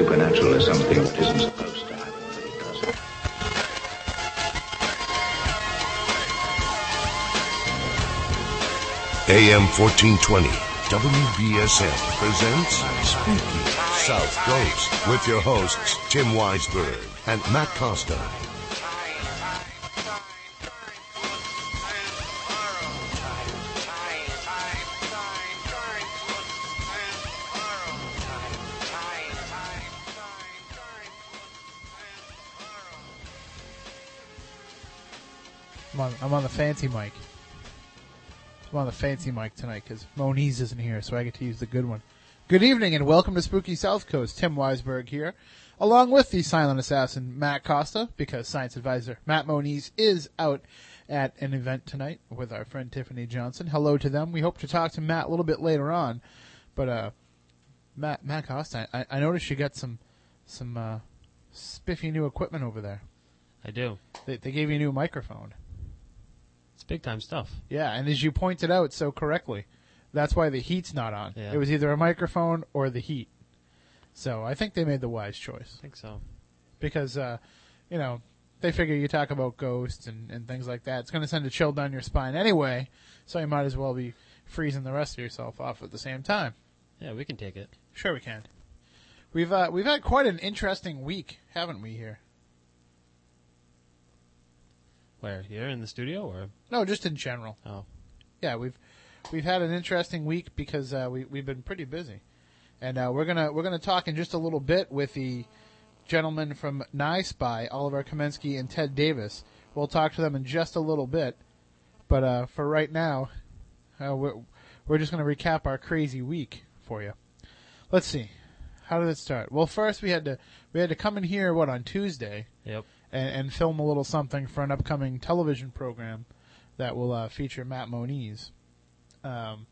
supernatural is something that isn't supposed to happen, but it does. AM 1420, WBSM presents Spooky South Coast with your hosts, Tim Weisberg and Matt Costa. Fancy mic. I'm on the fancy mic tonight because Moniz isn't here, so I get to use the good one. Good evening and welcome to Spooky South Coast. Tim Weisberg here, along with the silent assassin Matt Costa, because science advisor Matt Moniz is out at an event tonight with our friend Tiffany Johnson. Hello to them. We hope to talk to Matt a little bit later on, but uh, Matt Matt Costa, I, I noticed you got some some uh, spiffy new equipment over there. I do. They, they gave you a new microphone. It's big time stuff. Yeah, and as you pointed out so correctly, that's why the heat's not on. Yeah. It was either a microphone or the heat. So I think they made the wise choice I think so. because, uh, you know, they figure you talk about ghosts and, and things like that. It's going to send a chill down your spine anyway, so you might as well be freezing the rest of yourself off at the same time. Yeah, we can take it. Sure, we can. We've uh, we've had quite an interesting week, haven't we? Here, Where? Here in the studio or? no, just in general. Oh. yeah, we've we've had an interesting week because uh, we we've been pretty busy, and uh, we're gonna we're gonna talk in just a little bit with the gentlemen from NY-SPI, Oliver Kamensky and Ted Davis. We'll talk to them in just a little bit, but uh, for right now, uh, we're we're just gonna recap our crazy week for you. Let's see, how did it start? Well, first we had to we had to come in here what on Tuesday Yep. And, and film a little something for an upcoming television program that will uh, feature Matt Moniz. Um,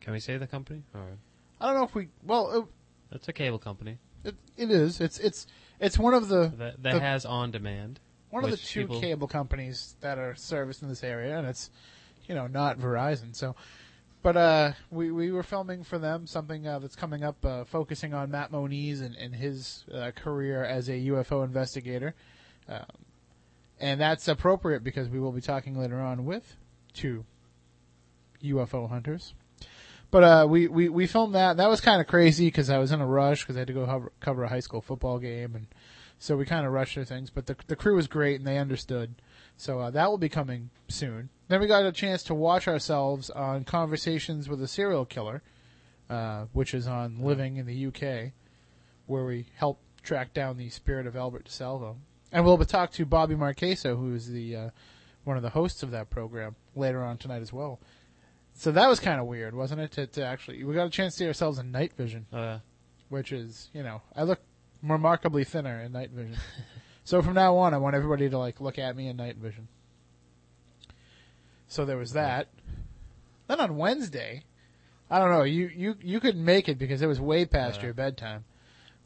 Can we say the company? Or I don't know if we. Well, it's a cable company it, it, it is. It's it's it's one of the that that The- has on demand. one of the two people- cable companies that are serviced in this area, and it's you know not Verizon. So, but uh, we we were filming for them something uh, that's coming up, uh, focusing on Matt Moniz and, and his uh, career as a UFO investigator, um, and that's appropriate because we will be talking later on with two UFO hunters. But uh, we, we we filmed that. That was kind of crazy because I was in a rush because I had to go cover, cover a high school football game, and so we kind of rushed through things. But the the crew was great and they understood. So uh, that will be coming soon. Then we got a chance to watch ourselves on Conversations with a Serial Killer, uh, which is on Living in the UK, where we help track down the spirit of Albert DeSalvo. And we'll talk to Bobby Marqueso, who is the uh, one of the hosts of that program, later on tonight as well. So that was kind of weird, wasn't it? To, to actually, we got a chance to see ourselves in night vision, Uh, which is, you know, I look remarkably thinner in night vision. so from now on, I want everybody to like look at me in night vision. So there was that. Then on Wednesday, I don't know, you you you couldn't make it because it was way past your bedtime.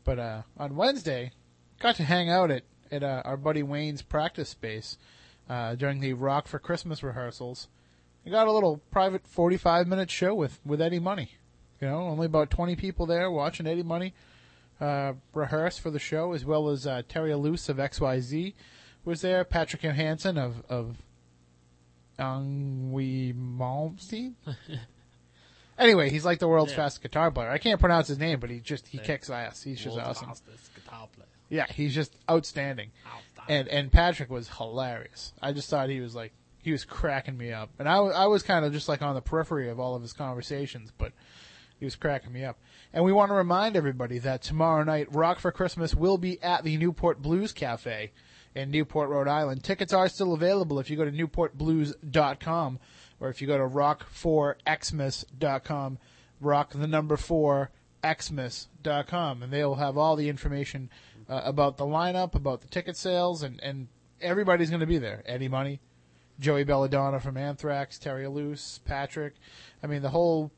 But uh, on Wednesday, got to hang out at at uh, our buddy Wayne's practice space uh, during the Rock for Christmas rehearsals. We got a little private 45 minute show with, with Eddie Money. You know, only about 20 people there watching Eddie Money uh, rehearse for the show, as well as uh, Terry Ilous of XYZ was there, Patrick Johansson of, of Yngwie Malmsteen. anyway, he's like the world's Yeah. fastest guitar player. I can't pronounce his name, but he just, he kicks ass. He's just world's awesome. fastest guitar player. Yeah, he's just outstanding. And and Patrick was hilarious. I just thought he was like he was cracking me up, and I wa- I was kind of just like on the periphery of all of his conversations, but he was cracking me up. And we want to remind everybody that tomorrow night, Rock for Christmas will be at the Newport Blues Cafe in Newport, Rhode Island. Tickets are still available if you go to newportblues.com or if you go to rock4xmas.com, rock the number 4 xmas.com and they'll have all the information uh, about the lineup, about the ticket sales and and everybody's going to be there. Eddie Money, Joey Belladonna from Anthrax, Terry Ilous, Patrick. I mean, the whole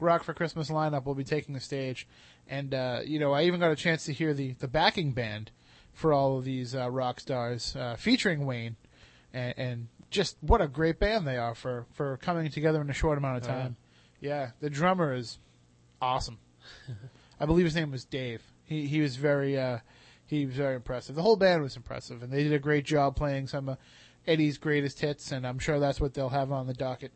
Rock for Christmas lineup will be taking the stage. And, uh, you know, I even got a chance to hear the, the backing band for all of these uh, rock stars uh, featuring Wayne. And, and just what a great band they are for, for coming together in a short amount of Oh, time. yeah, the drummer is awesome. I believe his name was Dave. he he was very uh, he was very impressive. The whole band was impressive, and they did a great job playing some of Eddie's greatest hits, and I'm sure that's what they'll have on the docket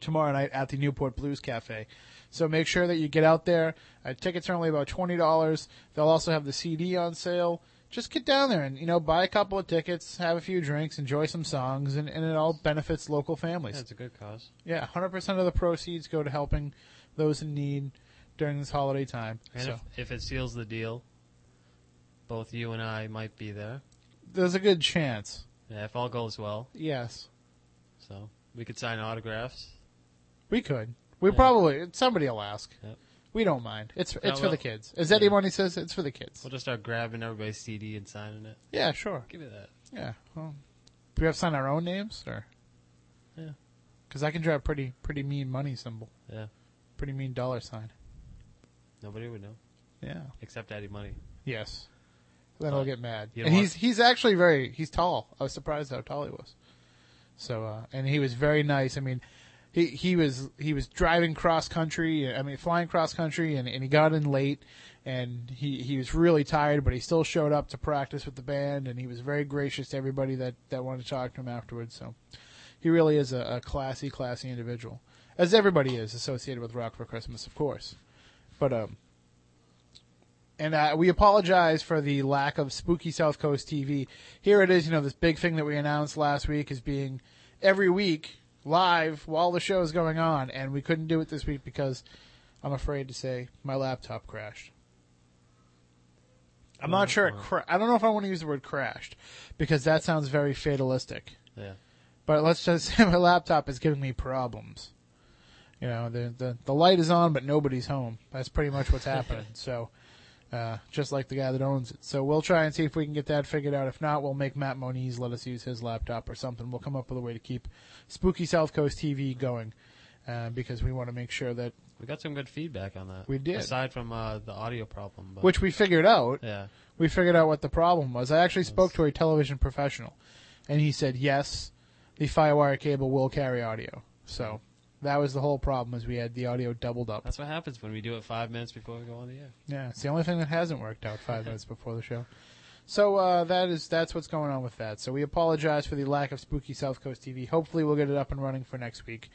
tomorrow night at the Newport Blues Cafe. So make sure that you get out there. Uh, tickets are only about twenty dollars. They'll also have the CD on sale. Just get down there and you know buy a couple of tickets, have a few drinks, enjoy some songs, and, and it all benefits local families. Yeah, a good cause. Yeah, hundred percent of the proceeds go to helping those in need during this holiday time. And so if, if it seals the deal, both you and I might be there. there's a good chance. Yeah, if all goes well. Yes, So we could sign autographs. we could. We Yeah. probably somebody will ask. Yep. We don't mind. It's it's Yeah, for well- the kids. As Eddie Money says, it's for the kids. We'll just start grabbing everybody's CD and signing it. Yeah, sure. Give me that. Yeah. Well, do we have to sign our own names or? Yeah. Because I can draw a pretty pretty mean money symbol, Yeah. pretty mean dollar sign. Nobody would know Yeah. except Daddy Money. Yes. Then he'll get mad. you And don't he's he's actually very he's tall. I was surprised how tall he was. So uh, and he was very nice. I mean, he he was he was driving cross country. I mean, flying cross country, and, and he got in late, and he he was really tired, but he still showed up to practice with the band, and he was very gracious to everybody that that wanted to talk to him afterwards. So he really is a, a classy, classy individual, as everybody is associated with Rock for Christmas, of course. But um, and uh, we apologize for the lack of spooky South Coast TV. Here it is, you know, this big thing that we announced last week is being every week live while the show is going on, and we couldn't do it this week because I'm afraid to say my laptop crashed. I'm not sure it. Cra- I don't know if I want to use the word crashed because that sounds very fatalistic. Yeah. But let's just say my laptop is giving me problems. You know, the the the light is on, but nobody's home. That's pretty much what's happening. So, uh, just like the guy that owns it. So we'll try and see if we can get that figured out. If not, we'll make Matt Moniz let us use his laptop or something. We'll come up with a way to keep Spooky South Coast TV going, uh, because we want to make sure that We got some good feedback on that. We did. Aside from uh, the audio problem. But which we figured out. Yeah. we figured out what the problem was. I actually spoke to a television professional, and he said yes, the FireWire cable will carry audio. So that was the whole problem, is we had the audio doubled up. That's what happens when we do it five minutes before we go on the air. Yeah, it's the only thing that hasn't worked out five minutes before the show. So uh, that is that's what's going on with that. So we apologize for the lack of spooky South Coast TV. Hopefully we'll get it up and running for next week,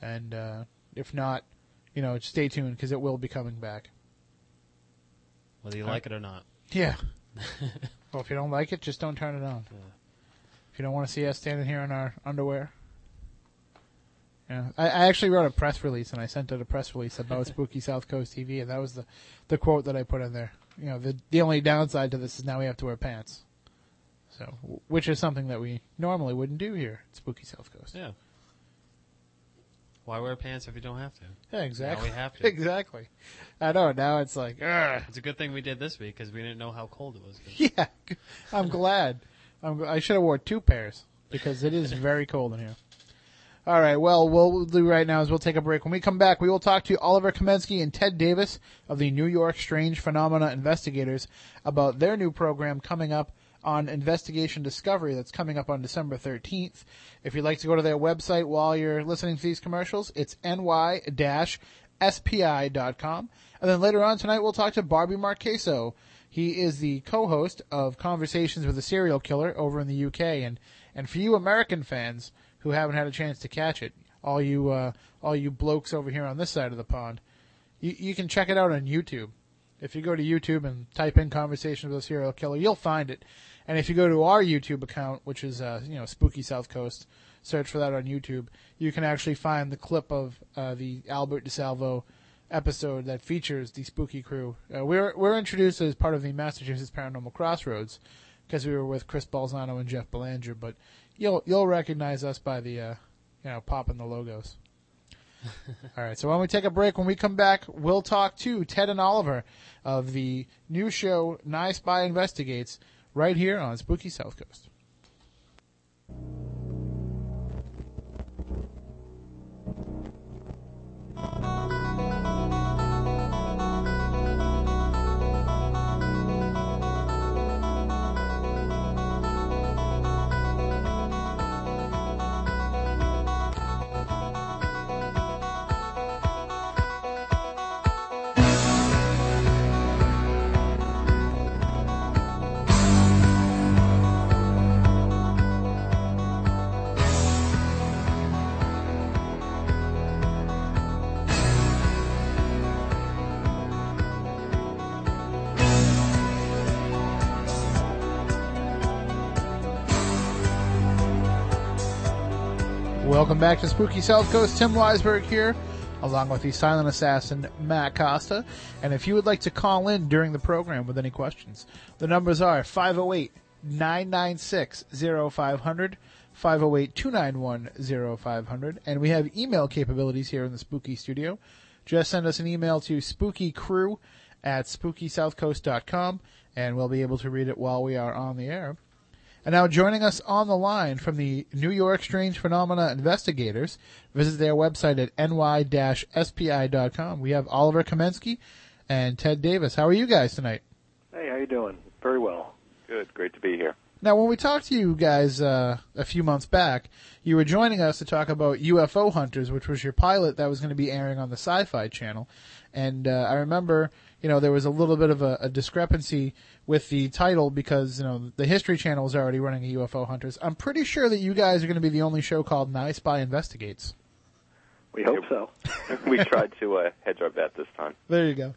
and uh, if not, you know, stay tuned because it will be coming back. Whether you like it or not. Yeah. well, if you don't like it, just don't turn it on. Yeah. If you don't want to see us standing here in our underwear. Yeah, I, I actually wrote a press release and I sent out a press release about Spooky South Coast TV, and that was the the quote that I put in there. You know, the the only downside to this is now we have to wear pants, so which is something that we normally wouldn't do here at Spooky South Coast. Yeah. Why wear pants if you don't have to? Yeah, exactly. we have to. Exactly. I know. Now it's like, ugh. It's a good thing we did this week because we didn't know how cold it was. Yeah, I'm glad. I'm, I should have wore two pairs because it is very cold in here. All right. Well, what we'll do right now is we'll take a break. When we come back, we will talk to Oliver Kamensky and Ted Davis of the New York Strange Phenomena Investigators about their new program coming up on Investigation Discovery that's coming up on December 13th. If you'd like to go to their website while you're listening to these commercials, it's ny-spi.com. And then later on tonight, we'll talk to Barbie Marqueso. He is the co-host of Conversations with a Serial Killer over in the UK. And, and for you American fans who haven't had a chance to catch it, all you, uh, all you blokes over here on this side of the pond, you, you can check it out on YouTube. If you go to YouTube and type in Conversations with a Serial Killer, you'll find it. And if you go to our YouTube account, which is, uh, you know, Spooky South Coast, search for that on YouTube, you can actually find the clip of, uh, the Albert DeSalvo episode that features the Spooky Crew. Uh, we're we're introduced as part of the Massachusetts Paranormal Crossroads because we were with Chris Balzano and Jeff Belanger, but you'll you'll recognize us by the uh, you know popping the logos. All right, so when we take a break? When we come back, we'll talk to Ted and Oliver of the new show NY-SPI Investigates right here on Spooky South Coast. Back to Spooky South Coast. Tim Weisberg here, along with the silent assassin Matt Costa. And if you would like to call in during the program with any questions, the numbers are 508 996 0500, 508 291 0500, and we have email capabilities here in the Spooky Studio. Just send us an email to spookycrew at spookysouthcoast.com, and we'll be able to read it while we are on the air. And now joining us on the line from the New York Strange Phenomena Investigators, visit their website at ny-spi.com. We have Oliver Kamensky and Ted Davis. How are you guys tonight? Hey, how you doing? Very well. Good. Great to be here. Now, when we talked to you guys uh, a few months back, you were joining us to talk about UFO Hunters, which was your pilot that was going to be airing on the Sci-Fi Channel. And uh, I remember, you know, there was a little bit of a, a discrepancy with the title because you know the History Channel is already running a UFO Hunters. I'm pretty sure that you guys are going to be the only show called NY-SPI Investigates. We hope so. we tried to uh, hedge our bet this time. There you go.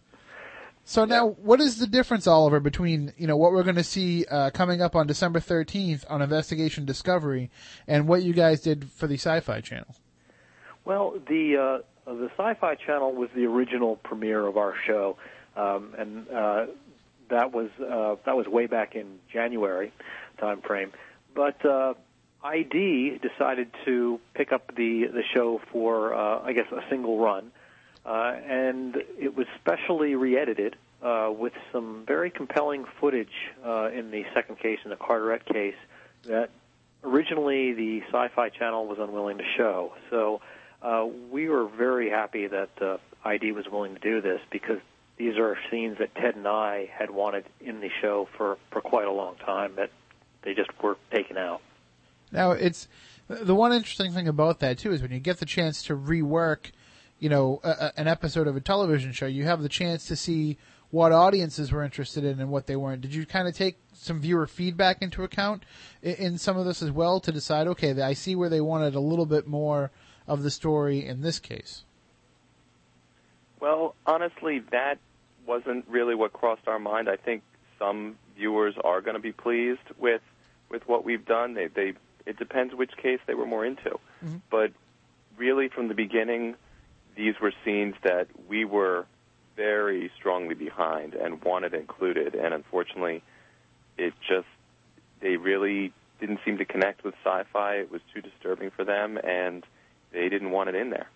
So now, what is the difference, Oliver, between you know what we're going to see uh, coming up on December 13th on Investigation Discovery and what you guys did for the Sci-Fi Channel? Well, the uh, the Sci-Fi Channel was the original premiere of our show, um, and uh, that was uh, that was way back in January time frame. But uh, ID decided to pick up the the show for uh, I guess a single run, uh, and it was specially re-edited uh, with some very compelling footage uh, in the second case, in the Carteret case, that originally the Sci-Fi Channel was unwilling to show. So uh, we were very happy that uh, ID was willing to do this because these are scenes that Ted and I had wanted in the show for, for quite a long time that they just were taken out. Now, it's the one interesting thing about that too is when you get the chance to rework, you know, a, a, an episode of a television show, you have the chance to see what audiences were interested in and what they weren't. Did you kind of take some viewer feedback into account in, in some of this as well to decide, okay, I see where they wanted a little bit more of the story in this case? Well, honestly, that wasn't really what crossed our mind. I think some viewers are going to be pleased with with what we've done. They they it depends which case they were more into. Mm-hmm. But really from the beginning, these were scenes that we were very strongly behind and wanted included and unfortunately it just they really didn't seem to connect with sci-fi. It was too disturbing for them and they didn't want it in there.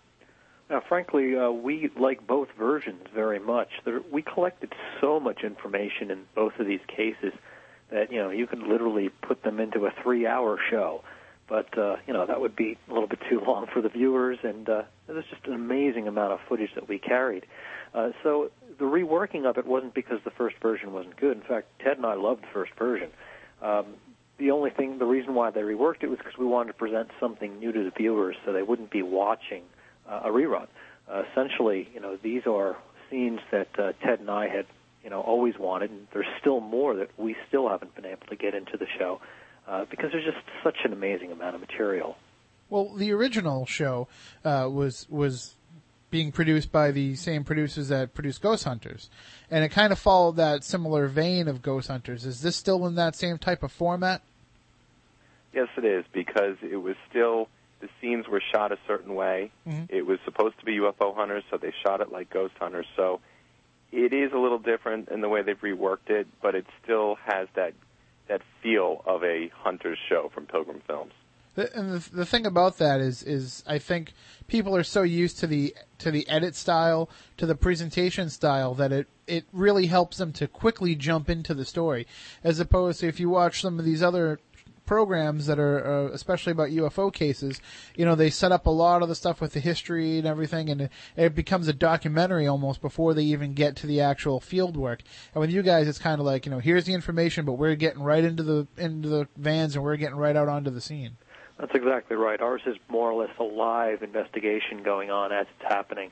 Now, frankly, uh, we like both versions very much. There, we collected so much information in both of these cases that you know you could literally put them into a three-hour show. But uh, you know that would be a little bit too long for the viewers, and uh, there's just an amazing amount of footage that we carried. Uh, so the reworking of it wasn't because the first version wasn't good. In fact, Ted and I loved the first version. Um, the only thing, the reason why they reworked it was because we wanted to present something new to the viewers, so they wouldn't be watching a rerun. Uh, essentially, you know, these are scenes that uh, Ted and I had, you know, always wanted, and there's still more that we still haven't been able to get into the show uh, because there's just such an amazing amount of material. Well, the original show uh, was was being produced by the same producers that produced Ghost Hunters, and it kind of followed that similar vein of Ghost Hunters. Is this still in that same type of format? Yes, it is because it was still the scenes were shot a certain way. Mhm. It was supposed to be UFO hunters, so they shot it like ghost hunters. So it is a little different in the way they've reworked it, but it still has that that feel of a hunter's show from Pilgrim Films. And the, the thing about that is, is I think people are so used to the to the edit style, to the presentation style that it it really helps them to quickly jump into the story, as opposed to if you watch some of these other programs that are uh, especially about UFO cases, you know, they set up a lot of the stuff with the history and everything, and it, it becomes a documentary almost before they even get to the actual field work. And with you guys, it's kind of like, you know, here's the information, but we're getting right into the into the vans and we're getting right out onto the scene. That's exactly right. Ours is more or less a live investigation going on as it's happening.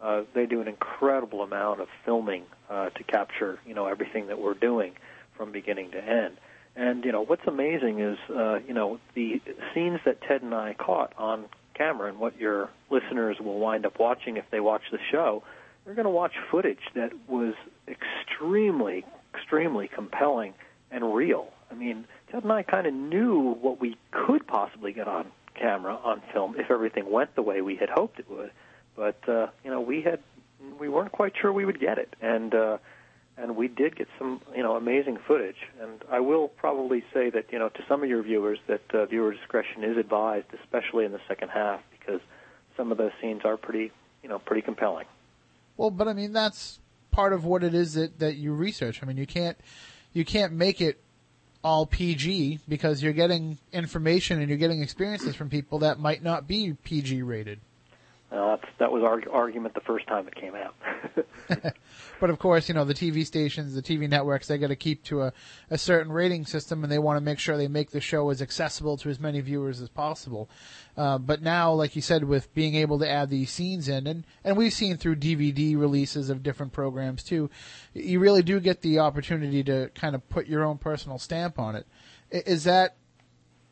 Uh, they do an incredible amount of filming uh, to capture, you know, everything that we're doing from beginning to end. And you know what's amazing is, uh, you know, the scenes that Ted and I caught on camera, and what your listeners will wind up watching if they watch the show. They're going to watch footage that was extremely, extremely compelling and real. I mean, Ted and I kind of knew what we could possibly get on camera on film if everything went the way we had hoped it would. But uh, you know, we had we weren't quite sure we would get it, and uh, and we did get some you know amazing footage. And I will probably say that you know to some of your viewers that uh, viewer discretion is advised, especially in the second half, because some of those scenes are pretty you know pretty compelling. Well, but I mean that's part of what it is that, that you research. I mean you can't you can't make it all PG because you're getting information and you're getting experiences from people that might not be PG rated. Uh, that was our argument the first time it came out. but of course, you know, the TV stations, the TV networks, they got to keep to a, a certain rating system and they want to make sure they make the show as accessible to as many viewers as possible. Uh, but now, like you said, with being able to add these scenes in, and, and we've seen through DVD releases of different programs too, you really do get the opportunity to kind of put your own personal stamp on it. Is that,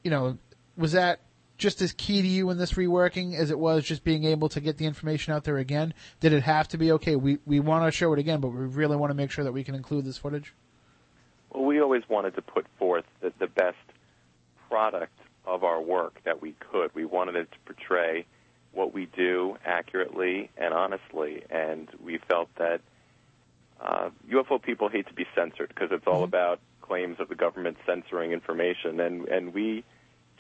you know, was that just as key to you in this reworking as it was just being able to get the information out there again? Did it have to be okay? We we want to show it again, but we really want to make sure that we can include this footage. Well, we always wanted to put forth the, the best product of our work that we could. We wanted it to portray what we do accurately and honestly, and we felt that uh, UFO people hate to be censored because it's all mm-hmm. about claims of the government censoring information, and and we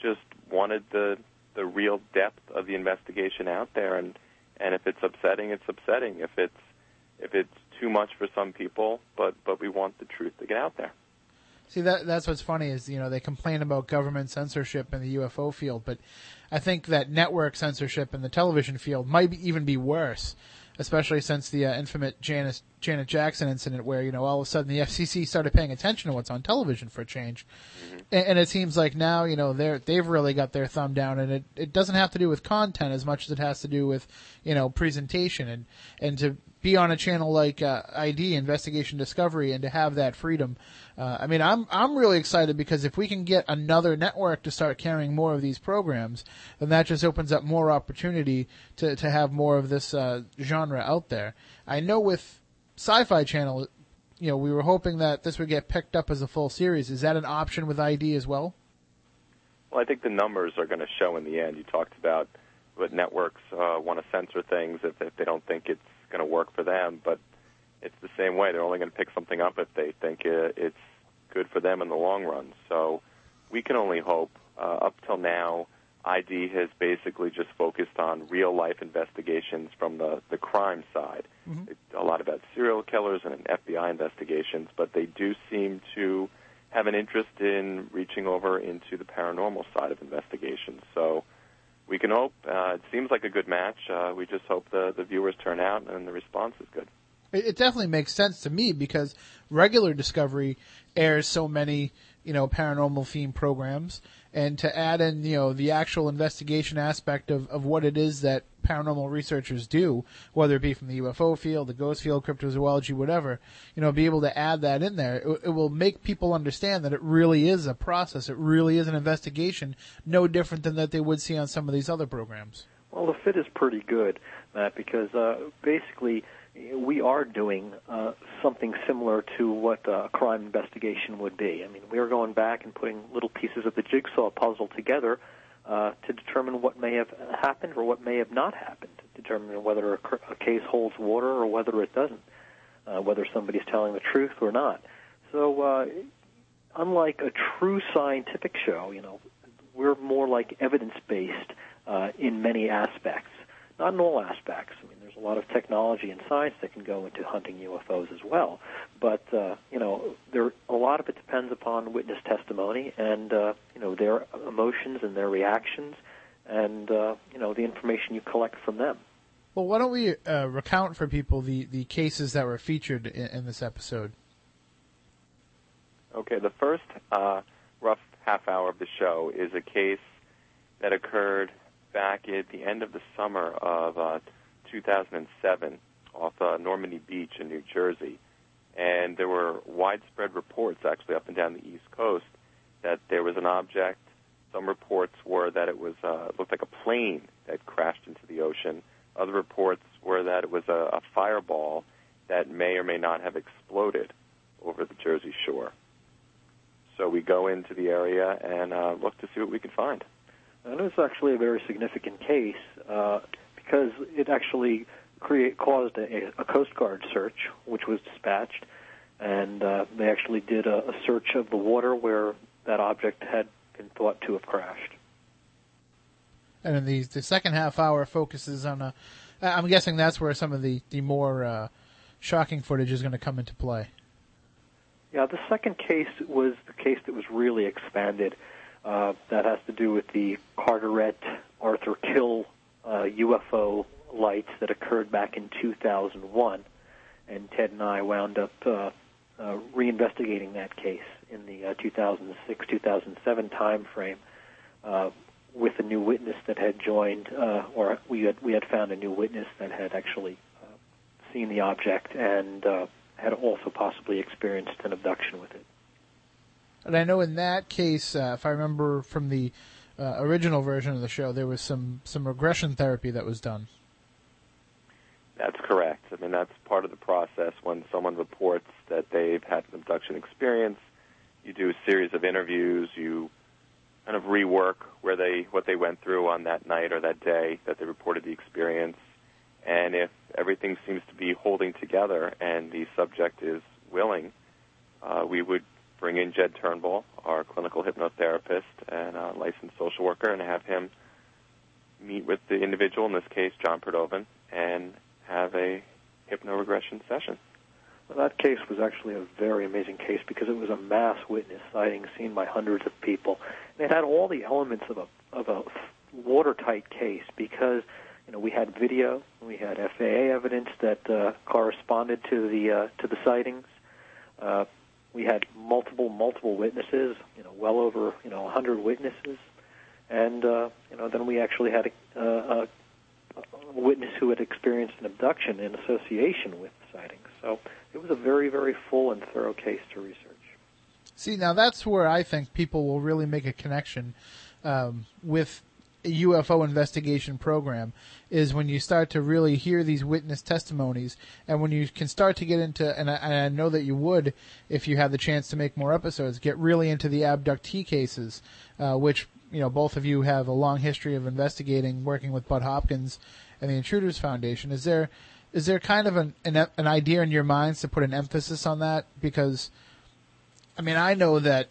just wanted the the real depth of the investigation out there and and if it's upsetting it's upsetting. If it's if it's too much for some people but but we want the truth to get out there. See that that's what's funny is you know they complain about government censorship in the UFO field but I think that network censorship in the television field might be, even be worse especially since the uh, infamous Janet Janet Jackson incident, where you know all of a sudden the FCC started paying attention to what's on television for a change, mm-hmm. and, and, it seems like now you know they're they've really got their thumb down, and it it doesn't have to do with content as much as it has to do with you know presentation and and to be on a channel like uh, ID Investigation Discovery and to have that freedom. Uh, I mean, I'm I'm really excited because if we can get another network to start carrying more of these programs, then that just opens up more opportunity to to have more of this uh, genre out there. I know with Sci-Fi Channel, you know, we were hoping that this would get picked up as a full series. Is that an option with ID as well? Well, I think the numbers are going to show in the end. You talked about what networks uh, want to censor things if, if they don't think it's going to work for them. But it's the same way. They're only going to pick something up if they think it's good for them in the long run. So we can only hope. Uh, up till now, ID has basically just focused on real life investigations from the, the crime side. Mm-hmm. a lot about serial killers and FBI investigations, but they do seem to have an interest in reaching over into the paranormal side of investigations. So we can hope. Uh, it seems like a good match. Uh, we just hope the the viewers turn out and the response is good. It, definitely makes sense to me because regular Discovery airs so many you know paranormal theme programs, and to add in you know the actual investigation aspect of of what it is that paranormal researchers do, whether it be from the UFO field, the ghost field, cryptozoology, whatever, you know, be able to add that in there. It, it, will make people understand that it really is a process. It really is an investigation, no different than that they would see on some of these other programs. Well, the fit is pretty good, Matt, because uh, basically we are doing uh, something similar to what a crime investigation would be. I mean, we are going back and putting little pieces of the jigsaw puzzle together uh, to determine what may have happened or what may have not happened, to determine whether a, a case holds water or whether it doesn't, uh, whether somebody's telling the truth or not. So, uh, unlike a true scientific show, you know, we're more like evidence-based uh, in many aspects, not in all aspects. I mean, there's a lot of technology and science that can go into hunting UFOs as well, but uh, you know, there a lot of it depends upon witness testimony and uh, you know their emotions and their reactions, and uh, you know the information you collect from them. Well, why don't we uh, recount for people the, the cases that were featured in, in this episode? Okay, the first uh, rough half hour of the show is a case that occurred back at the end of the summer of uh, 2007 off uh, Normandy Beach in New Jersey and there were widespread reports actually up and down the East Coast that there was an object. Some reports were that it was uh, looked like a plane that crashed into the ocean. Other reports were that it was a, a fireball that may or may not have exploded over the Jersey shore. So we go into the area and uh, look to see what we can find. And it was actually a very significant case uh, because it actually create caused a, a Coast Guard search, which was dispatched, and uh, they actually did a, a search of the water where that object had been thought to have crashed. And then the the second half hour focuses on a. I'm guessing that's where some of the the more uh, shocking footage is going to come into play. Yeah, the second case was the case that was really expanded. Uh, that has to do with the Carteret Arthur Kill UFO lights that occurred back in 2001, and Ted and I wound up uh, uh, reinvestigating that case in the uh, 2006-2007 time frame uh, with a new witness that had joined, uh, or we had we had found a new witness that had actually uh, seen the object and uh, had also possibly experienced an abduction with it. And I know in that case, uh, if I remember from the uh, original version of the show, there was some some regression therapy that was done. That's correct. I mean, that's part of the process when someone reports that they've had an abduction experience. You do a series of interviews. You kind of rework where they what they went through on that night or that day that they reported the experience. And if everything seems to be holding together and the subject is willing, uh, we would bring in Jed Turnbull, our clinical hypnotherapist and licensed social worker, and have him meet with the individual, in this case, John Perdovan, and have a hypnoregression session. Well, that case was actually a very amazing case because it was a mass witness sighting seen by hundreds of people. And it had all the elements of a of a watertight case because you know we had video, we had FAA evidence that uh, corresponded to the uh, to the sightings. Uh, we had multiple multiple witnesses, you know, well over you know 100 witnesses, and uh, you know then we actually had a, a, a witness who had experienced an abduction in association with the sightings. So it was a very very full and thorough case to research. See, now that's where I think people will really make a connection um, with UFO investigation program is when you start to really hear these witness testimonies and when you can start to get into, and I, and I know that you would if you had the chance to make more episodes, get really into the abductee cases, uh, which, you know, both of you have a long history of investigating, working with Bud Hopkins and the Intruders Foundation. Is there, is there kind of an, an, an idea in your minds to put an emphasis on that? Because, I mean, I know that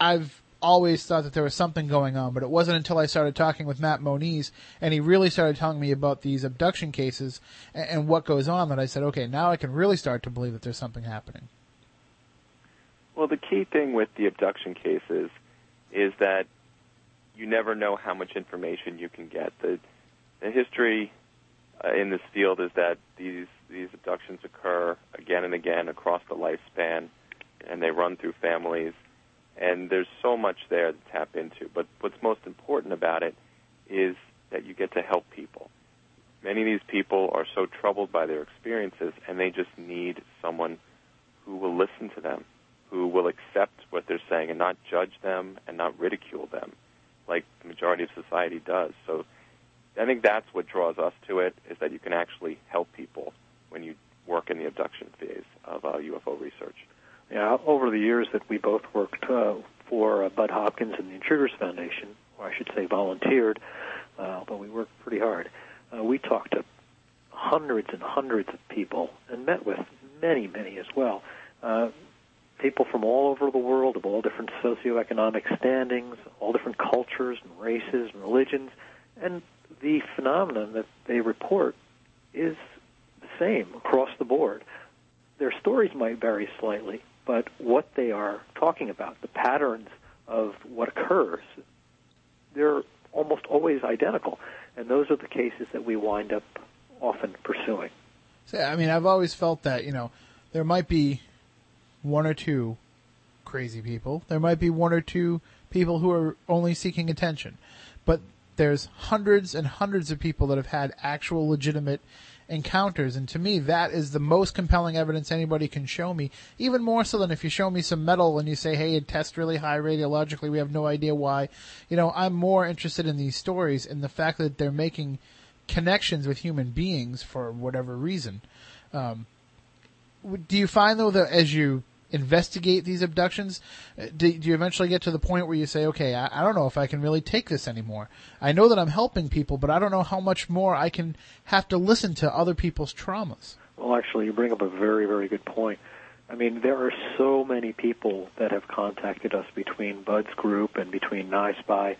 I've always thought that there was something going on, but it wasn't until I started talking with Matt Moniz and he really started telling me about these abduction cases and, and what goes on that I said, okay, now I can really start to believe that there's something happening. Well, the key thing with the abduction cases is that you never know how much information you can get. The, the history uh, in this field is that these these abductions occur again and again across the lifespan, and they run through families. And there's so much there to tap into. But what's most important about it is that you get to help people. Many of these people are so troubled by their experiences, and they just need someone who will listen to them, who will accept what they're saying and not judge them and not ridicule them like the majority of society does. So I think that's what draws us to it is that you can actually help people when you work in the abduction phase of uh, UFO research. Yeah, over the years that we both worked uh, for uh, Bud Hopkins and the Intruders Foundation, or I should say volunteered, uh, but we worked pretty hard. Uh, we talked to hundreds and hundreds of people and met with many, many as well. Uh, people from all over the world of all different socioeconomic standings, all different cultures and races and religions, and the phenomenon that they report is the same across the board. Their stories might vary slightly, but what they are talking about, the patterns of what occurs, they're almost always identical. And those are the cases that we wind up often pursuing. So, I mean, I've always felt that, you know, there might be one or two crazy people. There might be one or two people who are only seeking attention. But there's hundreds and hundreds of people that have had actual legitimate encounters. And to me, that is the most compelling evidence anybody can show me. Even more so than if you show me some metal and you say, hey, it tests really high radiologically. We have no idea why. You know, I'm more interested in these stories and the fact that they're making connections with human beings for whatever reason. Um, do you find though that as you investigate these abductions? Uh, Do, do you eventually get to the point where you say, okay, I, I don't know if I can really take this anymore. I know that I'm helping people, but I don't know how much more I can have to listen to other people's traumas. Well, actually, you bring up a very, very good point. I mean, there are so many people that have contacted us between Bud's group and between NISPY,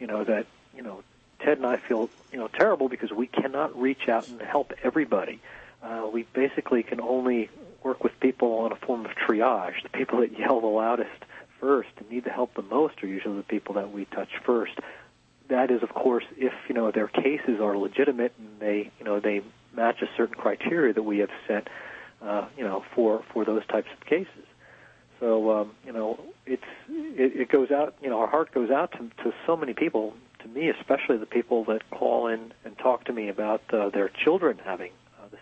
you know, that, you know, Ted and I feel, you know, terrible because we cannot reach out and help everybody. Uh, we basically can only work with people on a form of triage. The people that yell the loudest first and need the help the most are usually the people that we touch first. That is, of course, if you know their cases are legitimate and they, you know, they match a certain criteria that we have set, uh, you know, for for those types of cases. So, um, you know, it's it, it goes out. You know, our heart goes out to to so many people. To me, especially the people that call in and talk to me about uh, their children having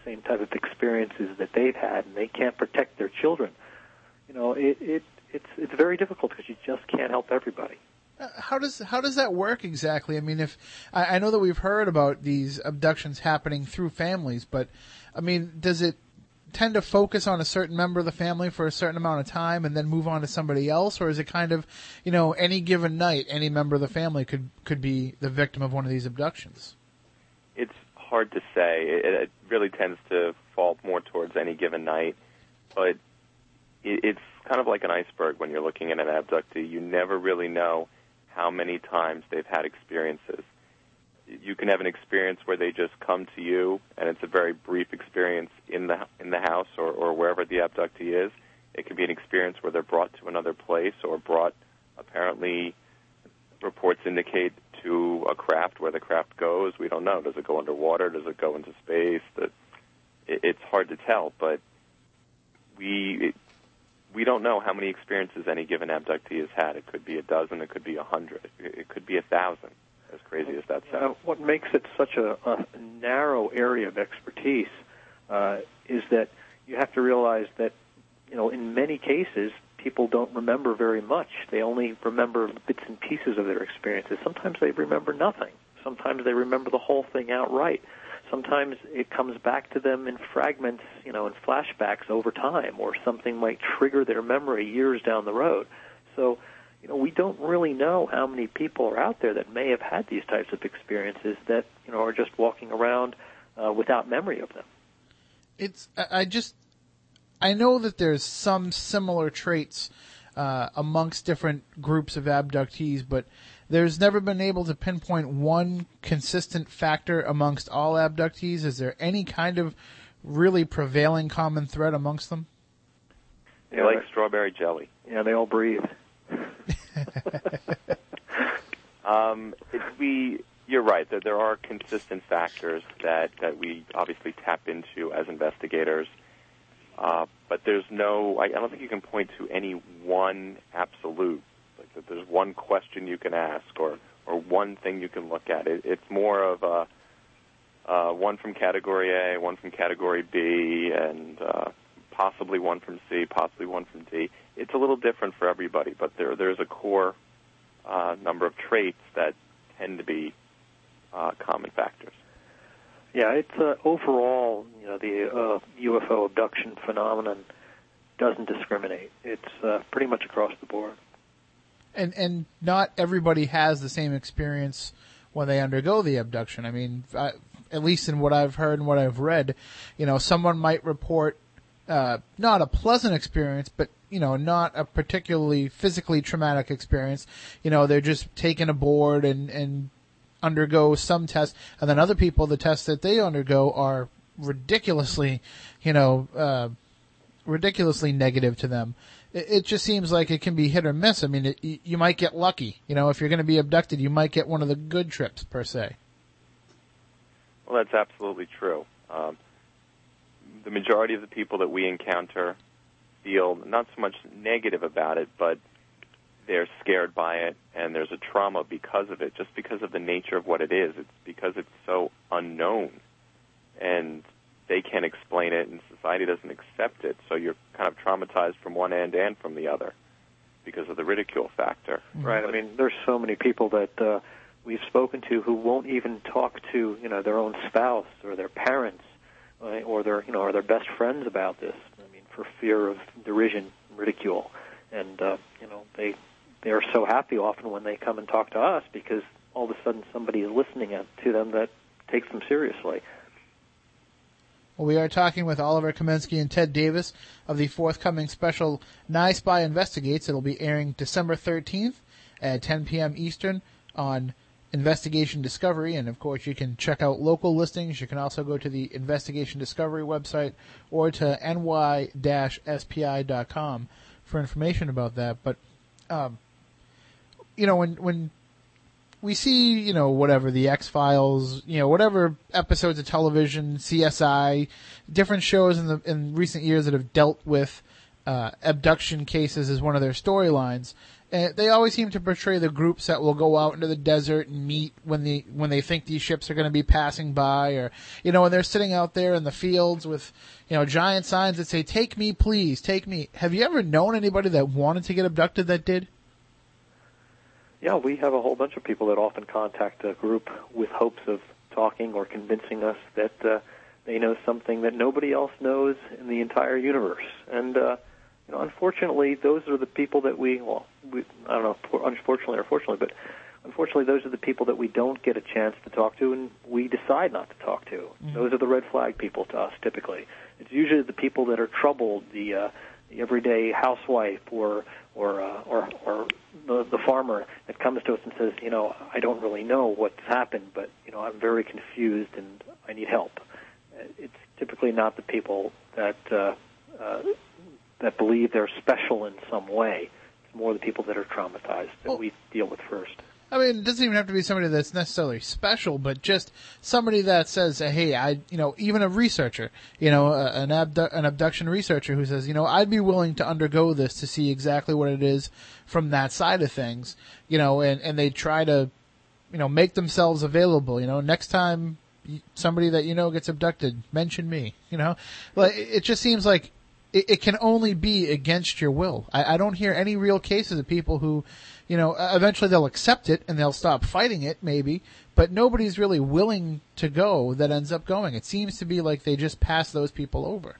same type of experiences that they've had, and they can't protect their children. You know, it, it it's it's very difficult because you just can't help everybody. Uh, How does how does that work exactly? I mean, if I, I know that we've heard about these abductions happening through families, but I mean, does it tend to focus on a certain member of the family for a certain amount of time and then move on to somebody else, or is it kind of, you know, any given night, any member of the family could could be the victim of one of these abductions? It's hard to say. It, it really tends to fall more towards any given night, but it, it's kind of like an iceberg when you're looking at an abductee. You never really know how many times they've had experiences. You can have an experience where they just come to you, and it's a very brief experience in the in the house or, or wherever the abductee is. It can be an experience where they're brought to another place or brought, apparently, reports indicate to a craft where the craft goes. We don't know. Does it go underwater? Does it go into space? That it's hard to tell, but we we don't know how many experiences any given abductee has had. It could be a dozen. It could be a hundred. It, could be a thousand. As crazy as that Uh, sounds. what makes it such a, a narrow area of expertise uh, is that you have to realize that you know in many cases people don't remember very much. They only remember bits and pieces of their experiences. Sometimes they remember nothing. Sometimes they remember the whole thing outright. Sometimes it comes back to them in fragments, you know, in flashbacks over time, or something might trigger their memory years down the road. So, you know, we don't really know how many people are out there that may have had these types of experiences that, you know, are just walking around uh, without memory of them. It's I just I know that there's some similar traits uh, amongst different groups of abductees, but there's never been able to pinpoint one consistent factor amongst all abductees. Is there any kind of really prevailing common thread amongst them? They like strawberry jelly. Yeah, they all breathe. Um, it, we, you're right that there are consistent factors that, that we obviously tap into as investigators, uh, but there's no. I, I don't think you can point to any one absolute. Like that, there's one question you can ask or or one thing you can look at. It, it's more of a uh, one from category A, one from category B, and uh, possibly one from C, possibly one from D. It's a little different for everybody, but there there's a core uh, number of traits that tend to be uh, common factors. Yeah, it's uh, overall, you know, the uh, UFO abduction phenomenon doesn't discriminate. It's uh, pretty much across the board. And and not everybody has the same experience when they undergo the abduction. I mean, I, at least in what I've heard and what I've read, you know, someone might report uh, not a pleasant experience, but you know, not a particularly physically traumatic experience. You know, they're just taken aboard and and undergo some tests, and then other people, the tests that they undergo are ridiculously, you know, uh, ridiculously negative to them. It, it just seems like it can be hit or miss. I mean, it, you might get lucky. You know, if you're going to be abducted, you might get one of the good trips per se. Well, that's absolutely true. Um, the majority of the people that we encounter feel not so much negative about it, but they're scared by it, and there's a trauma because of it, just because of the nature of what it is. It's because it's so unknown, and they can't explain it, and society doesn't accept it. So you're kind of traumatized from one end and from the other because of the ridicule factor. Right. I mean, there's so many people that uh, we've spoken to who won't even talk to you know their own spouse or their parents uh, or their you know or their best friends about this. I mean, for fear of derision, ridicule. And uh, you know, they are so happy often when they come and talk to us because all of a sudden somebody is listening to them that takes them seriously. Well, we are talking with Oliver Kamensky and Ted Davis of the forthcoming special NY-SPI Investigates. It'll be airing December 13th at 10 p.m. Eastern on Investigation Discovery. And of course, you can check out local listings. You can also go to the Investigation Discovery website or to ny-spi.com for information about that. But, um, you know, when, when we see, you know, whatever the X Files, you know, whatever episodes of television, CSI, different shows in the in recent years that have dealt with uh, abduction cases as one of their storylines. And they always seem to portray the groups that will go out into the desert and meet when the when they think these ships are going to be passing by, or you know, when they're sitting out there in the fields with you know giant signs that say "Take me, please, take me." Have you ever known anybody that wanted to get abducted that did? Yeah, we have a whole bunch of people that often contact a group with hopes of talking or convincing us that uh, they know something that nobody else knows in the entire universe. And uh, you know, unfortunately, those are the people that we well, we, I don't know, unfortunately or fortunately, but unfortunately, those are the people that we don't get a chance to talk to, and we decide not to talk to. Mm-hmm. Those are the red flag people to us. Typically, it's usually the people that are troubled, the, uh, the everyday housewife or or uh, or or the, the farmer that comes to us and says, you know, I don't really know what's happened, but you know, I'm very confused and I need help. It's typically not the people that uh, uh, that believe they're special in some way. It's more the people that are traumatized that well, we deal with first. I mean, it doesn't even have to be somebody that's necessarily special, but just somebody that says, "Hey, I," you know, even a researcher, you know, an abdu- an abduction researcher who says, "You know, I'd be willing to undergo this to see exactly what it is from that side of things," you know, and and they try to, you know, make themselves available. You know, next time somebody that you know gets abducted, mention me. You know, like it just seems like it, it can only be against your will. I, I don't hear any real cases of people who you know, eventually they'll accept it and they'll stop fighting it, maybe, but nobody's really willing to go that ends up going. It seems to be like they just pass those people over.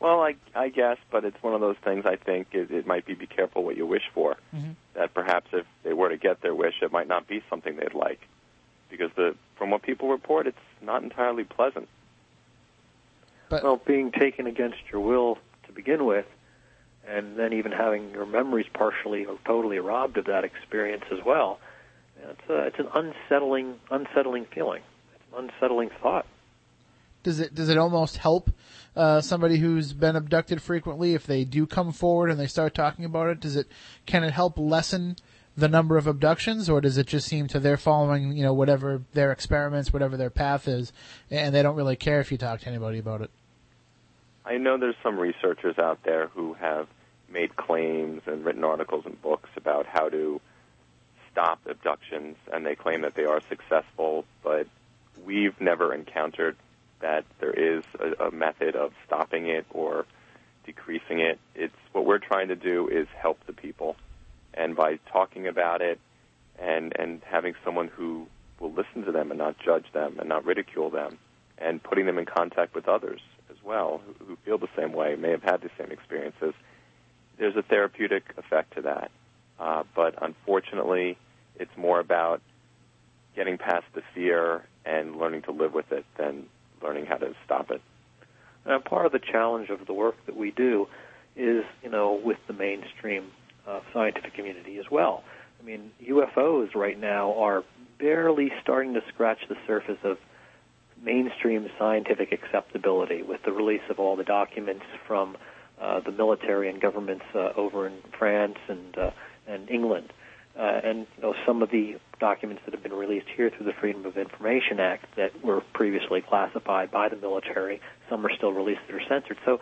Well, I, I guess, but it's one of those things. I think it, it might be be careful what you wish for. Mm-hmm. That perhaps if they were to get their wish, it might not be something they'd like, because the from what people report, it's not entirely pleasant. But, well, being taken against your will to begin with, and then even having your memories partially or totally robbed of that experience as well. It's a, it's an unsettling unsettling feeling. It's an unsettling thought. Does it does it almost help uh, somebody who's been abducted frequently if they do come forward and they start talking about it? Does it can it help lessen the number of abductions, or does it just seem to they're following you know whatever their experiments, whatever their path is, and they don't really care if you talk to anybody about it? I know there's some researchers out there who have made claims and written articles and books about how to stop abductions, and they claim that they are successful, but we've never encountered that there is a, a method of stopping it or decreasing it. It's what we're trying to do is help the people, and by talking about it and and having someone who will listen to them and not judge them and not ridicule them, and putting them in contact with others as well who, who feel the same way, may have had the same experiences. There's a therapeutic effect to that, uh, but unfortunately, it's more about getting past the fear and learning to live with it than learning how to stop it. Now, part of the challenge of the work that we do is, you know, with the mainstream uh, scientific community as well. I mean, UFOs right now are barely starting to scratch the surface of mainstream scientific acceptability with the release of all the documents from uh, the military and governments uh, over in France and uh, and England, uh, and you know some of the documents that have been released here through the Freedom of Information Act that were previously classified by the military. Some are still released that are censored. So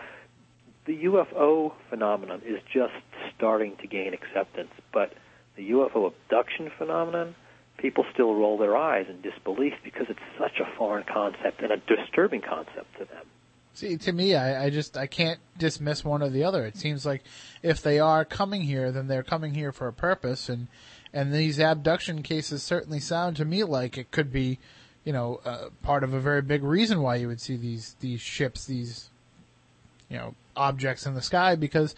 the UFO phenomenon is just starting to gain acceptance, but the UFO abduction phenomenon people still roll their eyes in disbelief because it's such a foreign concept and a disturbing concept to them. See, to me, I, I just I can't dismiss one or the other. It seems like if they are coming here, then they're coming here for a purpose, and and these abduction cases certainly sound to me like it could be, you know, uh, part of a very big reason why you would see these these ships, these, you know, objects in the sky because,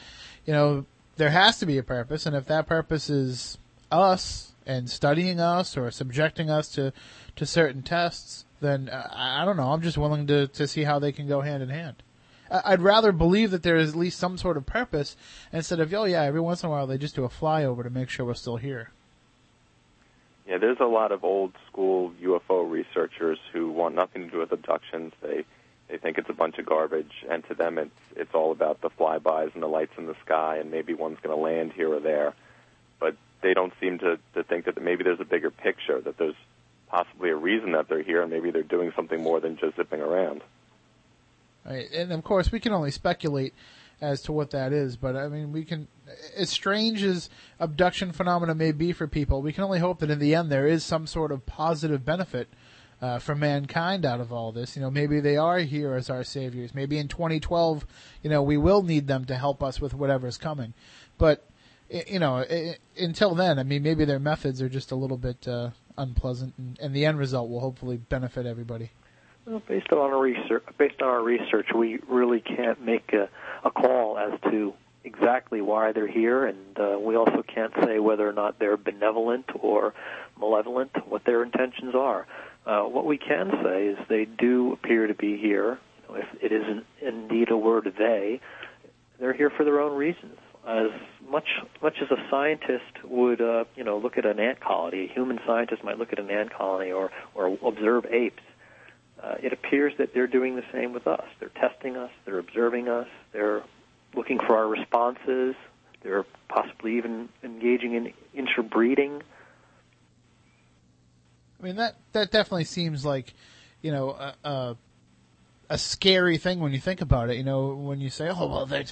you know, there has to be a purpose, and if that purpose is us and studying us or subjecting us to to certain tests, then uh, I I don't know. I'm just willing to to see how they can go hand in hand. I'd rather believe that there is at least some sort of purpose instead of oh yeah, every once in a while they just do a flyover to make sure we're still here. Yeah, there's a lot of old school UFO researchers who want nothing to do with abductions. They they think it's a bunch of garbage, and to them it's it's all about the flybys and the lights in the sky, and maybe one's going to land here or there. But they don't seem to to think that maybe there's a bigger picture, that there's possibly a reason that they're here, and maybe they're doing something more than just zipping around. Right. And of course, we can only speculate as to what that is, but I mean, we can, as strange as abduction phenomena may be for people, we can only hope that in the end there is some sort of positive benefit uh, for mankind out of all this. You know, maybe they are here as our saviors. Maybe in 2012, you know, we will need them to help us with whatever's coming. But, you know, until then, I mean, maybe their methods are just a little bit uh, unpleasant, and, and the end result will hopefully benefit everybody. Well, based on our research, based on our research, we really can't make a, a call as to exactly why they're here, and uh, we also can't say whether or not they're benevolent or malevolent, what their intentions are. Uh, what we can say is they do appear to be here. If it isn't indeed a word they, they're here for their own reasons. As much much as a scientist would, uh, you know, look at an ant colony, a human scientist might look at an ant colony or or observe apes uh, it appears that they're doing the same with us. They're testing us, they're observing us, they're looking for our responses, they're possibly even engaging in interbreeding. I mean that that definitely seems like, you know, a, a scary thing when you think about it. You know, when you say, "Oh well, they, you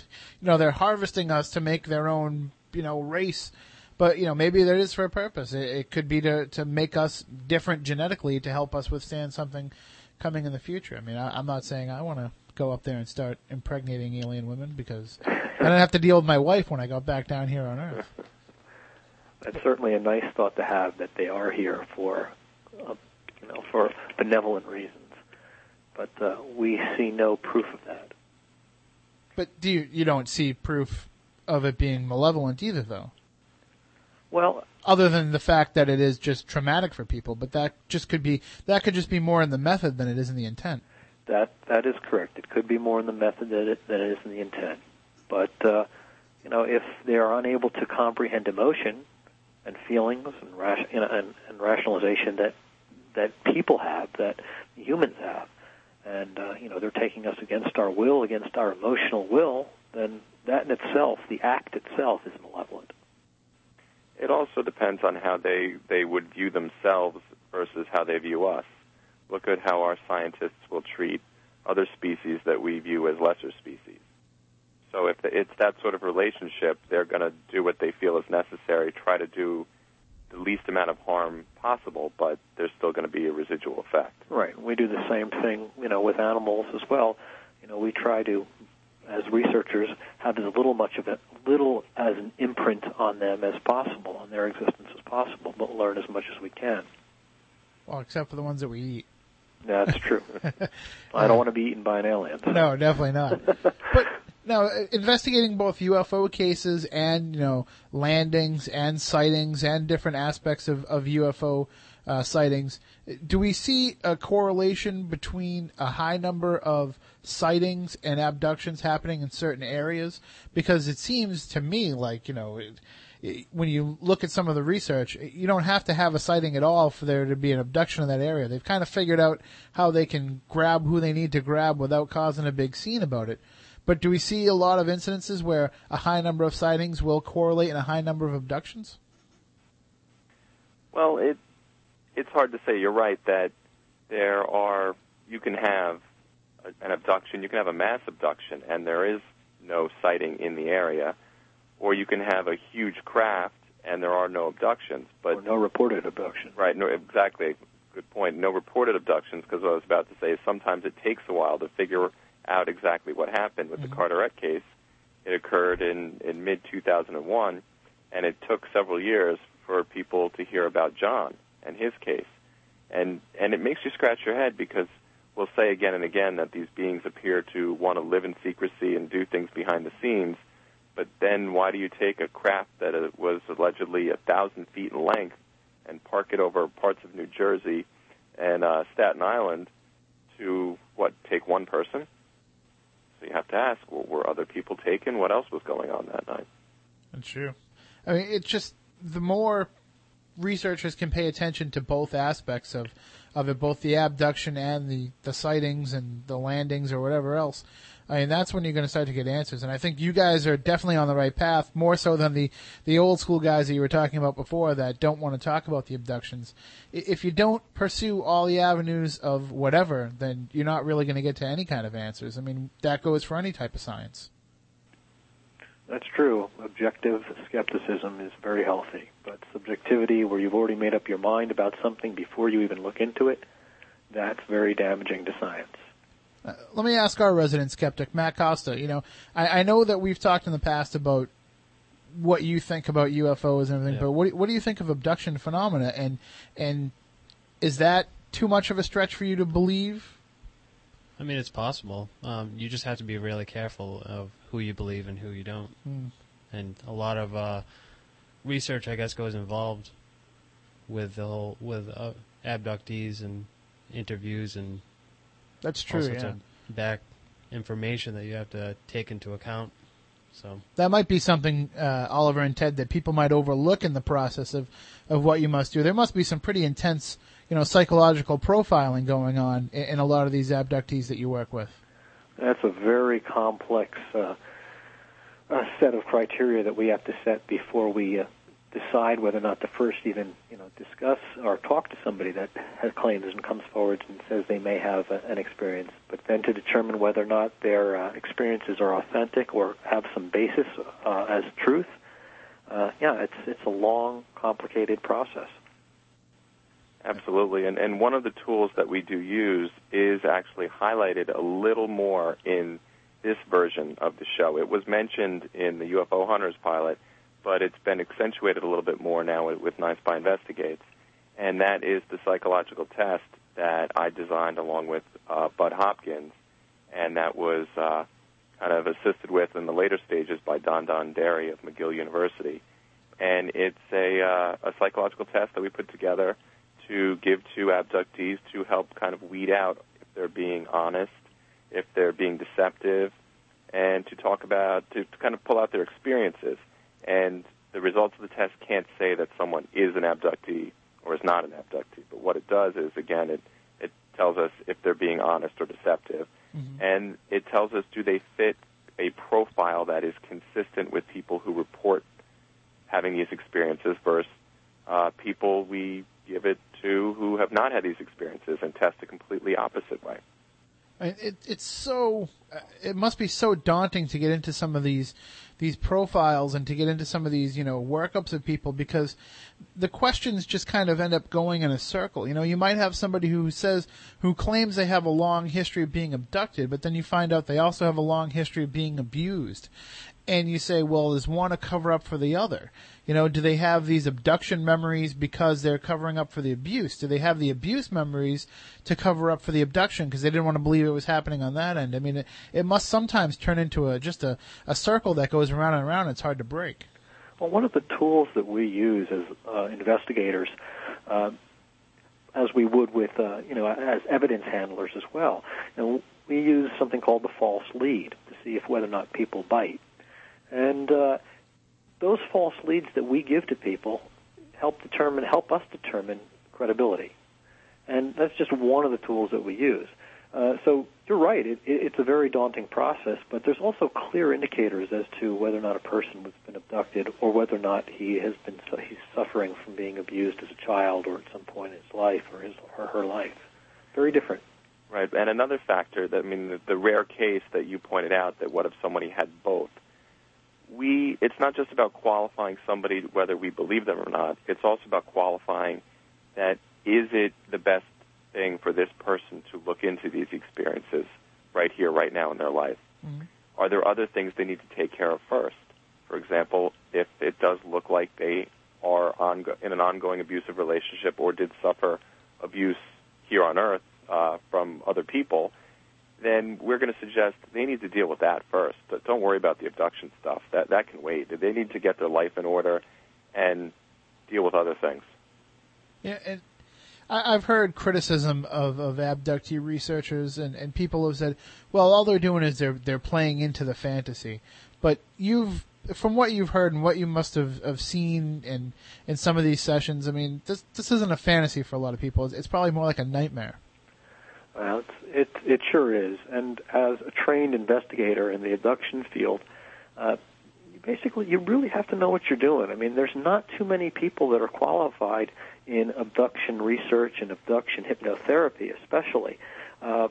know, they're harvesting us to make their own, you know, race," but you know, maybe that is for a purpose. It, it could be to to make us different genetically to help us withstand something coming in the future. I mean, I, I'm not saying I want to go up there and start impregnating alien women because I don't have to deal with my wife when I go back down here on Earth. That's certainly a nice thought to have that they are here for, uh, you know, for benevolent reasons. But uh, we see no proof of that. But do you you don't see proof of it being malevolent either, though? Well, other than the fact that it is just traumatic for people, but that just could be that could just be more in the method than it is in the intent. That that is correct. It could be more in the method than it, than it is in the intent. But uh, you know, if they are unable to comprehend emotion and feelings and, ration, you know, and, and rationalization that that people have, that humans have, and uh, you know they're taking us against our will, against our emotional will, then that in itself, the act itself, is malevolent. It also depends on how they, they would view themselves versus how they view us. Look at how our scientists will treat other species that we view as lesser species. So if it's that sort of relationship, they're going to do what they feel is necessary, try to do the least amount of harm possible, but there's still going to be a residual effect. Right. We do the same thing, you know, with animals as well. You know, we try to, as researchers, have as little much of it, little as an imprint on them as possible, on their existence as possible, but learn as much as we can. Well, except for the ones that we eat. That's true. I don't want to be eaten by an alien. No, definitely not. but now, uh, investigating both UFO cases and you know landings and sightings and different aspects of of UFO uh, sightings, do we see a correlation between a high number of sightings and abductions happening in certain areas? Because it seems to me like you know. It, when you look at some of the research, you don't have to have a sighting at all for there to be an abduction in that area. They've kind of figured out how they can grab who they need to grab without causing a big scene about it. But do we see a lot of incidences where a high number of sightings will correlate in a high number of abductions? Well, it it's hard to say. You're right that there are you can have a, an abduction, you can have a mass abduction, and there is no sighting in the area, or you can have a huge craft and there are no abductions. But or no reported abductions. right, no, exactly. Good point. No reported abductions because what I was about to say is sometimes it takes a while to figure out exactly what happened with the Carteret case. It occurred in in mid 2001, and it took several years for people to hear about John and his case, and and it makes you scratch your head because we'll say again and again that these beings appear to want to live in secrecy and do things behind the scenes. But then why do you take a craft that uh, was allegedly a thousand feet in length and park it over parts of New Jersey and uh, Staten Island to what take one person? So you have to ask, well, were other people taken? What else was going on that night? That's true. I mean, it's just the more researchers can pay attention to both aspects of of it, both the abduction and the the sightings and the landings or whatever else. I mean, that's when you're going to start to get answers. And I think you guys are definitely on the right path, more so than the the old school guys that you were talking about before that don't want to talk about the abductions. If you don't pursue all the avenues of whatever, then you're not really going to get to any kind of answers. I mean, that goes for any type of science. That's true. Objective skepticism is very healthy, but subjectivity, where you've already made up your mind about something before you even look into it, that's very damaging to science. Uh, let me ask our resident skeptic, Matt Costa. You know, I, I know that we've talked in the past about what you think about UFOs and everything, Yeah. but what do- what do you think of abduction phenomena? And and is that too much of a stretch for you to believe? I mean, it's possible. Um, you just have to be really careful of who you believe and who you don't. Hmm. And a lot of uh, research, I guess, goes involved with the whole with uh, abductees and interviews and That's all true. sorts Yeah. of back information that you have to take into account. So That might be something, uh, Oliver and Ted, that people might overlook in the process of, of what you must do. There must be some pretty intense, you know, psychological profiling going on in, in a lot of these abductees that you work with. That's a very complex uh, uh, set of criteria that we have to set before we uh, decide whether or not to first even, you know, discuss or talk to somebody that has claims and comes forward and says they may have a, an experience, but then to determine whether or not their uh, experiences are authentic or have some basis uh, as truth. Uh, yeah, it's it's a long, complicated process. Absolutely, and and one of the tools that we do use is actually highlighted a little more in this version of the show. It was mentioned in the UFO Hunters pilot, but it's been accentuated a little bit more now with, NY-SPI Investigates, and that is the psychological test that I designed along with uh, Bud Hopkins, and that was uh, kind of assisted with in the later stages by Don Donderi of McGill University, and it's a uh, a psychological test that we put together to give to abductees to help kind of weed out if they're being honest, if they're being deceptive, and to talk about to, to kind of pull out their experiences. And the results of the test can't say that someone is an abductee or is not an abductee, but what it does is again it it tells us if they're being honest or deceptive, and it tells us do they fit a profile that is consistent with people who report having these experiences versus uh, people we give it to who have not had these experiences and test a completely opposite way. It, it's so uh, it must be so daunting to get into some of these these profiles and to get into some of these you know workups of people because the questions just kind of end up going in a circle. You know, you might have somebody who says who claims they have a long history of being abducted, but then you find out they also have a long history of being abused. And you say, well, is one a cover up for the other? You know, do they have these abduction memories because they're covering up for the abuse? Do they have the abuse memories to cover up for the abduction because they didn't want to believe it was happening on that end? I mean, it, it must sometimes turn into a just a, a circle that goes around and around. It's hard to break. Well, one of the tools that we use as uh, investigators, uh, as we would with, uh, you know, as evidence handlers as well, and we use something called the false lead to see if whether or not people bite. And uh, those false leads that we give to people help determine, help us determine credibility. And that's just one of the tools that we use. Uh, so you're right. It, it, it's a very daunting process, but there's also clear indicators as to whether or not a person has been abducted, or whether or not he has been he's suffering from being abused as a child, or at some point in his life, or his or her life. Very different. Right, and another factor that I mean, the, the rare case that you pointed out that what if somebody had both? We, it's not just about qualifying somebody whether we believe them or not. It's also about qualifying that is it the best thing for this person to look into these experiences right here, right now in their life? Are there other things they need to take care of first? For example, if it does look like they are ongo- in an ongoing abusive relationship or did suffer abuse here on Earth uh, from other people, then we're going to suggest they need to deal with that first. But don't worry about the abduction stuff. That that can wait. They need to get their life in order and deal with other things. Yeah, and I've heard criticism of, of abductee researchers, and, and people have said, well, all they're doing is they're they're playing into the fantasy. But you've, from what you've heard and what you must have, have seen in in some of these sessions, I mean, this this isn't a fantasy for a lot of people. It's, it's probably more like a nightmare. Well, it it sure is. And as a trained investigator in the abduction field, uh, basically you really have to know what you're doing. I mean, there's not too many people that are qualified in abduction research and abduction hypnotherapy, especially. Uh,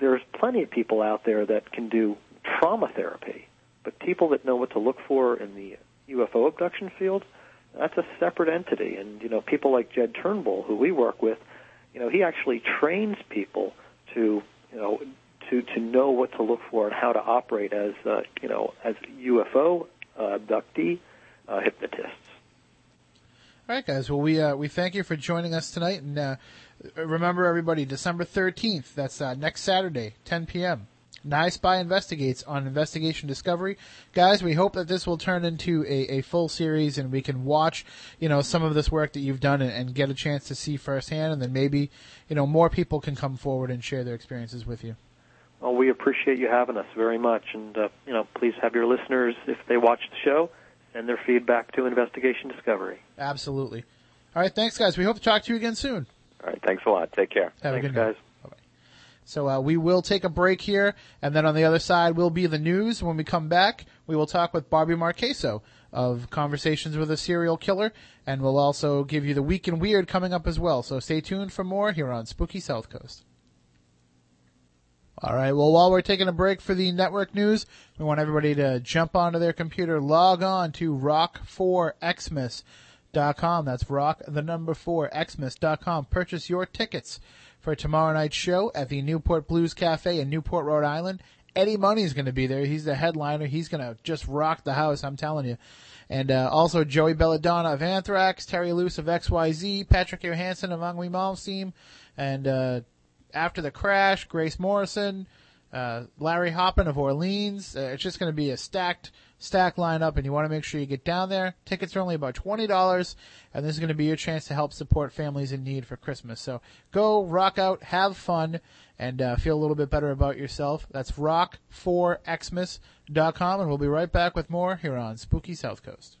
there's plenty of people out there that can do trauma therapy, but people that know what to look for in the UFO abduction field, that's a separate entity. And you know, people like Jed Turnbull, who we work with, you know, he actually trains people to, you know, to to know what to look for and how to operate as, uh, you know, as UFO uh, abductee uh, hypnotists. All right, guys. Well, we uh, we thank you for joining us tonight, and uh, remember, everybody, December thirteenth. That's uh, next Saturday, 10 p.m. NY-SPI investigates on Investigation Discovery, guys. We hope that this will turn into a, a full series, and we can watch, you know, some of this work that you've done, and, and get a chance to see firsthand, and then maybe, you know, more people can come forward and share their experiences with you. Well, we appreciate you having us very much, and uh, you know, please have your listeners, if they watch the show, send their feedback to Investigation Discovery. Absolutely. All right, thanks, guys. We hope to talk to you again soon. All right, thanks a lot. Take care. Have Thanks, a good night. guys. So uh, we will take a break here, and then on the other side will be the news. When we come back, we will talk with Barbie Marqueso of Conversations with a Serial Killer, and we'll also give you the Week in Weird coming up as well. So stay tuned for more here on Spooky South Coast. All right. Well, while we're taking a break for the network news, we want everybody to jump onto their computer, log on to rock4xmas.com. That's rock the number four xmas.com. Purchase your tickets for tomorrow night's show at the Newport Blues Cafe in Newport, Rhode Island. Eddie Money's going to be there. He's the headliner. He's going to just rock the house. I'm telling you. And uh, also Joey Belladonna of Anthrax, Terry Ilous of XYZ, Patrick Johansson of Yngwie Malmsteen, and uh, after the crash, Grace Morrison, uh, Larry Hoppen of Orleans. Uh, it's just going to be a stacked, stacked lineup, and you want to make sure you get down there. Tickets are only about twenty dollars, and this is going to be your chance to help support families in need for Christmas. So go rock out, have fun, and uh, feel a little bit better about yourself. That's rock4xmas.com, and we'll be right back with more here on Spooky South Coast.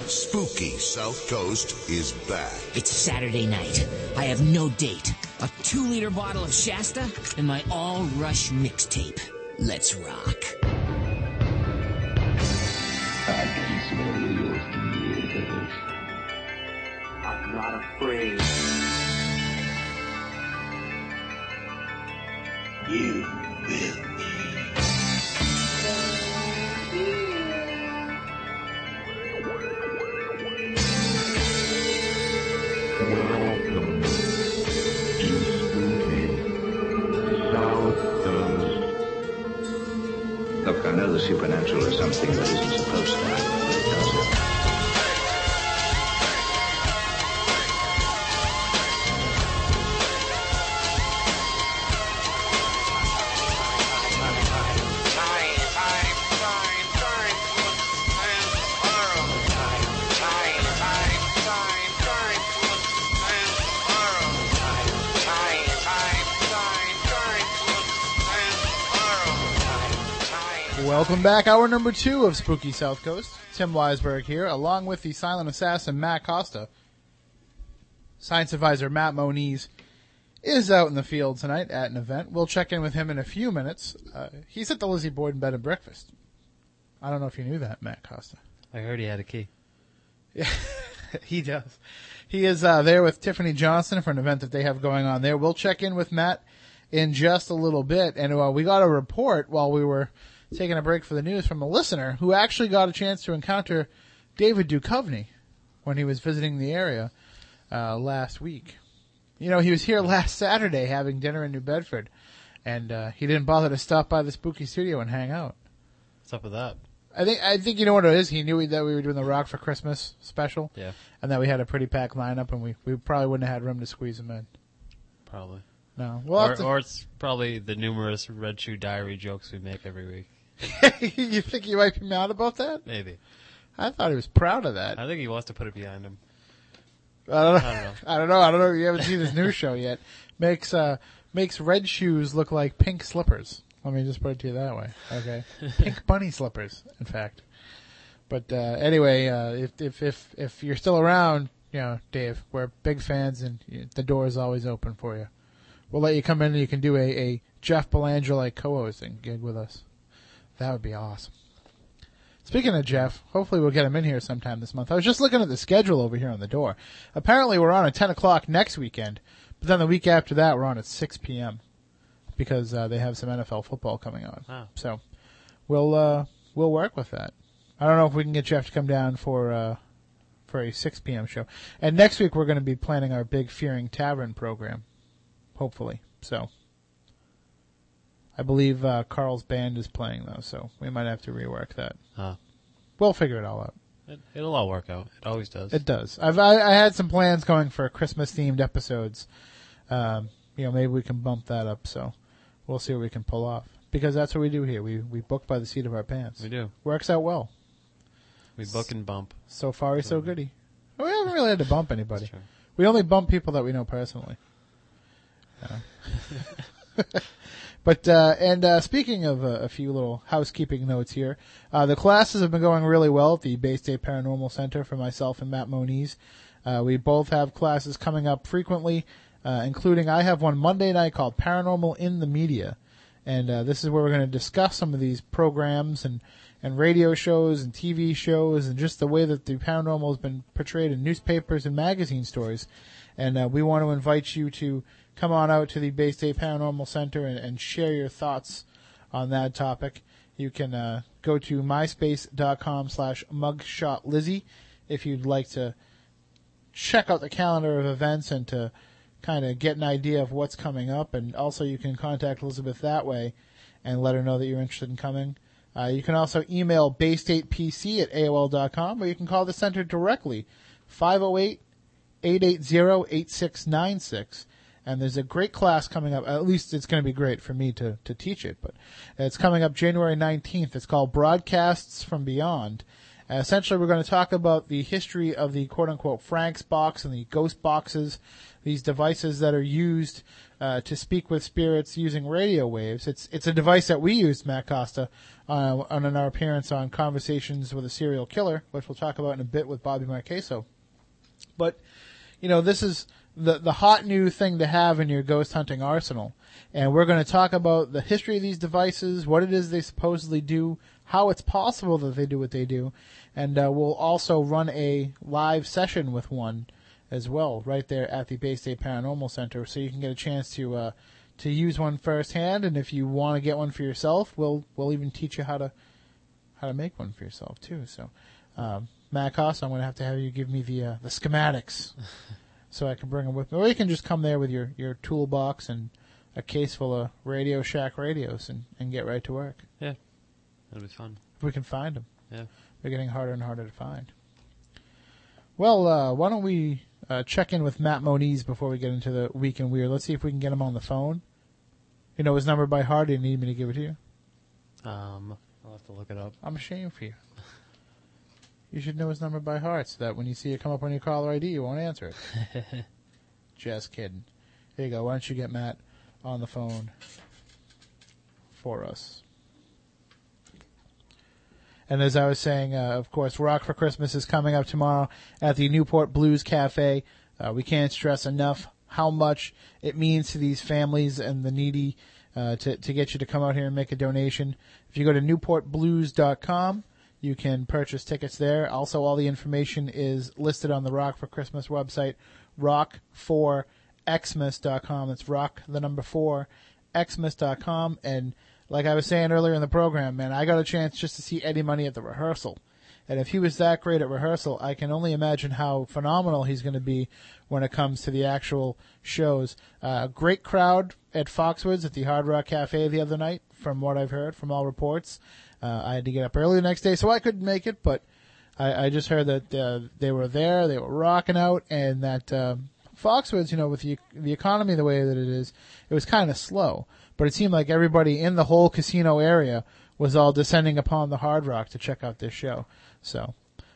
Spooky South Coast is back. It's Saturday night. I have no date. A two liter bottle of Shasta and my all rush mixtape. Let's rock. Not afraid. You will be. Welcome to Spooky South Coast. Look, I know the supernatural is something that isn't supposed to happen, but it does. Welcome back, hour number two of Spooky South Coast. Tim Weisberg here, along with the silent assassin Matt Costa. Science advisor Matt Moniz is out in the field tonight at an event. We'll check in with him in a few minutes. Uh, he's at the Lizzie Borden Bed and Breakfast. I don't know if you knew that, Matt Costa. I heard he had a key. Yeah, he does. He is uh, there with Tiffany Johnson for an event that they have going on there. We'll check in with Matt in just a little bit, and uh, we got a report while we were taking a break for the news from a listener who actually got a chance to encounter David Duchovny when he was visiting the area uh, last week. You know, he was here last Saturday having dinner in New Bedford, and uh, he didn't bother to stop by the spooky studio and hang out. What's up with that? I think I think you know what it is. He knew that we were doing the Rock for Christmas special, Yeah, and that we had a pretty packed lineup, and we, we probably wouldn't have had room to squeeze him in. probably. No. We'll or, to- or it's probably the numerous Red Shoe Diary jokes we make every week. you think you might be mad about that? Maybe. I thought he was proud of that. I think he wants to put it behind him. I don't know. I don't know. I don't know. I don't know. You haven't seen his new show yet. Makes uh makes red shoes look like pink slippers. Let me just put it to you that way. Okay, pink bunny slippers, in fact. But uh, anyway, uh, if if if if you're still around, you know, Dave, we're big fans, and the door is always open for you. We'll let you come in, and you can do a, a Jeff Belanger co-hosting gig with us. That would be awesome. Speaking of Jeff, hopefully we'll get him in here sometime this month. I was just looking at the schedule over here on the door. Apparently we're on at 10 o'clock next weekend, but then the week after that we're on at 6 p.m. because uh, they have some NFL football coming on. So we'll uh, we'll work with that. I don't know if we can get Jeff to come down for uh, for a 6 p.m. show. And next week we're going to be planning our big Fearing Tavern program, hopefully. So I believe uh, Carl's band is playing though, so we might have to rework that. Huh. We'll figure it all out. It, it'll all work out. It always does. It does. I've I, I had some plans going for Christmas themed episodes. Um, you know, maybe we can bump that up. So we'll see what we can pull off because that's what we do here. We we book by the seat of our pants. we do. Works out well. We book and bump. So far, so goody. We haven't really had to bump anybody. We only bump people that we know personally. Yeah. but uh, and uh, speaking of uh, a few little housekeeping notes here, uh, the classes have been going really well at the Bay State Paranormal Center for myself and Matt Moniz. Uh, we both have classes coming up frequently, uh, including I have one Monday night called Paranormal in the Media, and uh, this is where we're going to discuss some of these programs and and radio shows and TV shows and just the way that the paranormal has been portrayed in newspapers and magazine stories. And uh, we want to invite you to come on out to the Bay State Paranormal Center and, and share your thoughts on that topic. You can uh, go to myspace.com slash mugshotlizzie if you'd like to check out the calendar of events and to kind of get an idea of what's coming up. And also you can contact Elizabeth that way and let her know that you're interested in coming. Uh, you can also email baystatepc at AOL.com or you can call the center directly, 508 880 8696. And there's a great class coming up. At least it's going to be great for me to, to teach it, but it's coming up January 19th. It's called Broadcasts from Beyond. Uh, essentially, we're going to talk about the history of the quote unquote Frank's box and the ghost boxes, these devices that are used uh, to speak with spirits using radio waves. It's it's a device that we used, Matt Costa, uh, on our appearance on Conversations with a Serial Killer, which we'll talk about in a bit with Bobby Marqueso. But you know, this is the the hot new thing to have in your ghost hunting arsenal. And we're going to talk about the history of these devices, what it is they supposedly do, how it's possible that they do what they do, and uh, we'll also run a live session with one as well, right there at the Bay State Paranormal Center, so you can get a chance to uh, to use one firsthand. And if you want to get one for yourself, we'll we'll even teach you how to how to make one for yourself too. So, um, Matt Costa, I'm going to have to have you give me the uh, the schematics so I can bring them with me, or you can just come there with your your toolbox and a case full of Radio Shack radios and, and get right to work. Yeah. That'll be fun. If we can find them. Yeah. They're getting harder and harder to find. Well, uh, why don't we uh, check in with Matt Moniz before we get into the week in weird? Let's see if we can get him on the phone. You know his number by heart. Do you need me to give it to you? Um, I'll have to look it up. I'm ashamed for you. You should know his number by heart so that when you see it come up on your caller ID, you won't answer it. Just kidding. Here you go. Why don't you get Matt on the phone for us? And as I was saying, uh, of course, Rock for Christmas is coming up tomorrow at the Newport Blues Cafe. Uh, we can't stress enough how much it means to these families and the needy uh, to, to get you to come out here and make a donation. If you go to newportblues.com, you can purchase tickets there. Also, all the information is listed on the Rock for Christmas website, rock4xmas.com. It's rock, the number four, xmas.com. And like I was saying earlier in the program, man, I got a chance just to see Eddie Money at the rehearsal. And if he was that great at rehearsal, I can only imagine how phenomenal he's going to be when it comes to the actual shows. Uh, great crowd at Foxwoods at the Hard Rock Cafe the other night, from what I've heard from all reports. Uh, I had to get up early the next day, so I couldn't make it, but I, I just heard that uh, they were there, they were rocking out, and that uh, Foxwoods, you know, with the the economy the way that it is, it was kind of slow. But it seemed like everybody in the whole casino area was all descending upon the Hard Rock to check out this show. So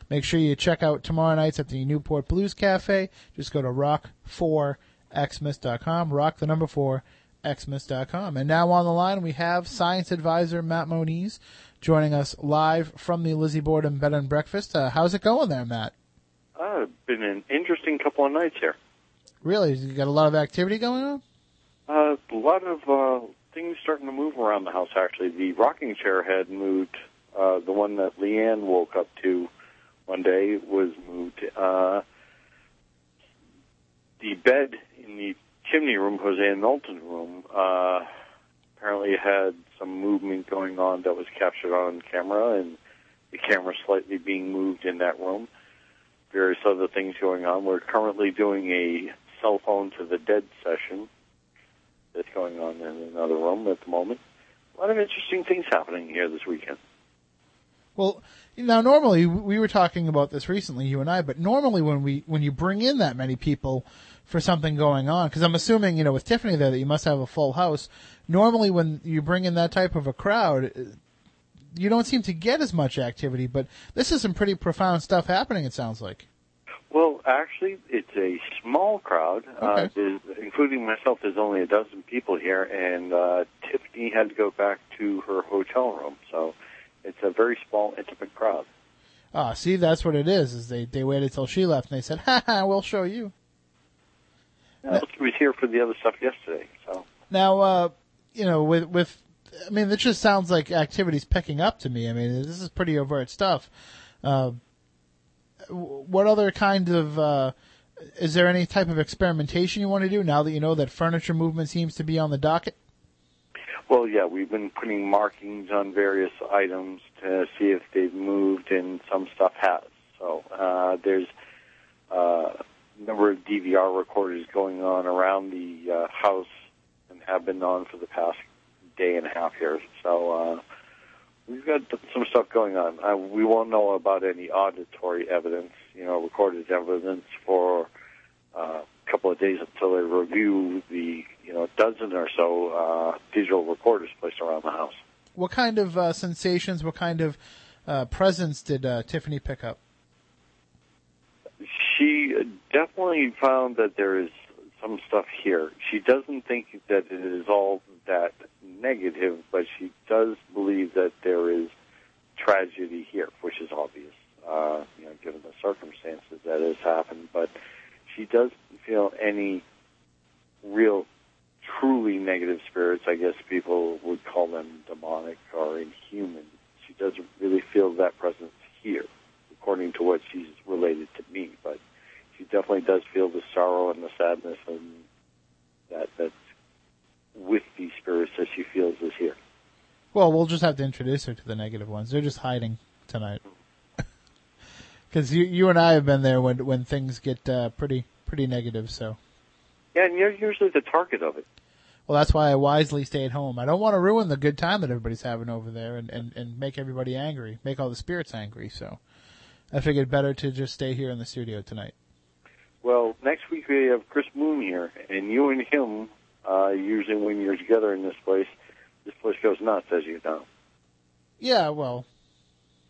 make sure you check out tomorrow nights at the Newport Blues Cafe. Just go to rock4xmas.com, rock the number 4 xmas.com. And now on the line we have science advisor Matt Moniz joining us live from the Lizzie Borden Bed and Breakfast. Uh, how's it going there, Matt? Uh, been an interesting couple of nights here. Really? You got a lot of activity going on? Uh, a lot of uh, things starting to move around the house. Actually, the rocking chair had moved. Uh, the one that Leanne woke up to one day was moved. Uh, the bed in the chimney room, Jose and Milton's room, uh, apparently had some movement going on that was captured on camera, and the camera slightly being moved in that room. Various other things going on. We're currently doing a cell phone to the dead session that's going on in another room at the moment. A lot of interesting things happening here this weekend. Well, now normally we were talking about this recently, you and I, but normally when we when you bring in that many people for something going on, because I'm assuming you know with Tiffany there that you must have a full house. Normally when you bring in that type of a crowd, you don't seem to get as much activity. But this is some pretty profound stuff happening. It sounds like. Well, actually, it's a small crowd, Okay. uh, including myself. There's only a dozen people here, and uh, Tiffany had to go back to her hotel room, so it's a very small, intimate crowd. Ah, see, that's what it is. Is they they waited till she left and they said, "Ha ha, we'll show you." Uh, she was here for the other stuff yesterday, so Now, uh, you know, with with, I mean, this just sounds like activities picking up to me. I mean, this is pretty overt stuff. Uh, what other kind of uh, is there any type of experimentation you want to do now that you know that furniture movement seems to be on the docket? Well, yeah, we've been putting markings on various items to see if they've moved, and some stuff has. So uh, there's uh, a number of DVR recorders going on around the uh, house and have been on for the past day and a half here. So uh, we've got some stuff going on. Uh, we won't know about any auditory evidence, you know, recorded evidence for uh, a couple of days until they review the, you know, dozen or so uh, digital recorders placed around the house. What kind of uh, sensations? What kind of uh, presence did uh, Tiffany pick up? She definitely found that there is some stuff here. She doesn't think that it is all that negative, but she does believe that there is tragedy here, which is obvious, uh, you know, given the circumstances that has happened. But she doesn't feel any real, truly negative spirits. I guess people would call them demonic or inhuman. She doesn't really feel that presence here, according to what she's related to me. But she definitely does feel the sorrow and the sadness and that that's with these spirits that she feels is here. Well, we'll just have to introduce her to the negative ones. They're just hiding tonight. Because you, you and I have been there when when things get uh, pretty pretty negative. So, Yeah, and you're usually the target of it. well, that's why I wisely stay at home. I don't want to ruin the good time that everybody's having over there and, and, and make everybody angry, make all the spirits angry. So, I figured better to just stay here in the studio tonight. Well, next week we have Chris Moon here, and you and him, uh, usually when you're together in this place, this place goes nuts, as you know. Yeah, well,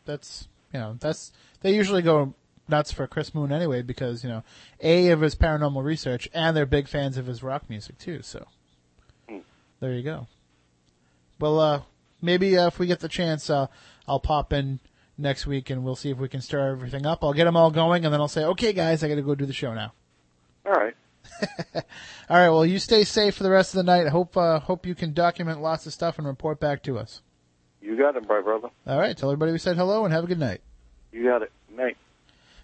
that's you know that's they usually go nuts for Chris Moon anyway because you know a of his paranormal research and they're big fans of his rock music too. So there you go. Well, uh, maybe uh, if we get the chance, uh, I'll pop in next week and we'll see if we can stir everything up. I'll get them all going and then I'll say, okay, guys, I got to go do the show now. All right. All right. Well, you stay safe for the rest of the night. Hope uh, hope you can document lots of stuff and report back to us. You got it, my brother. All right. Tell everybody we said hello and have a good night. You got it. Night.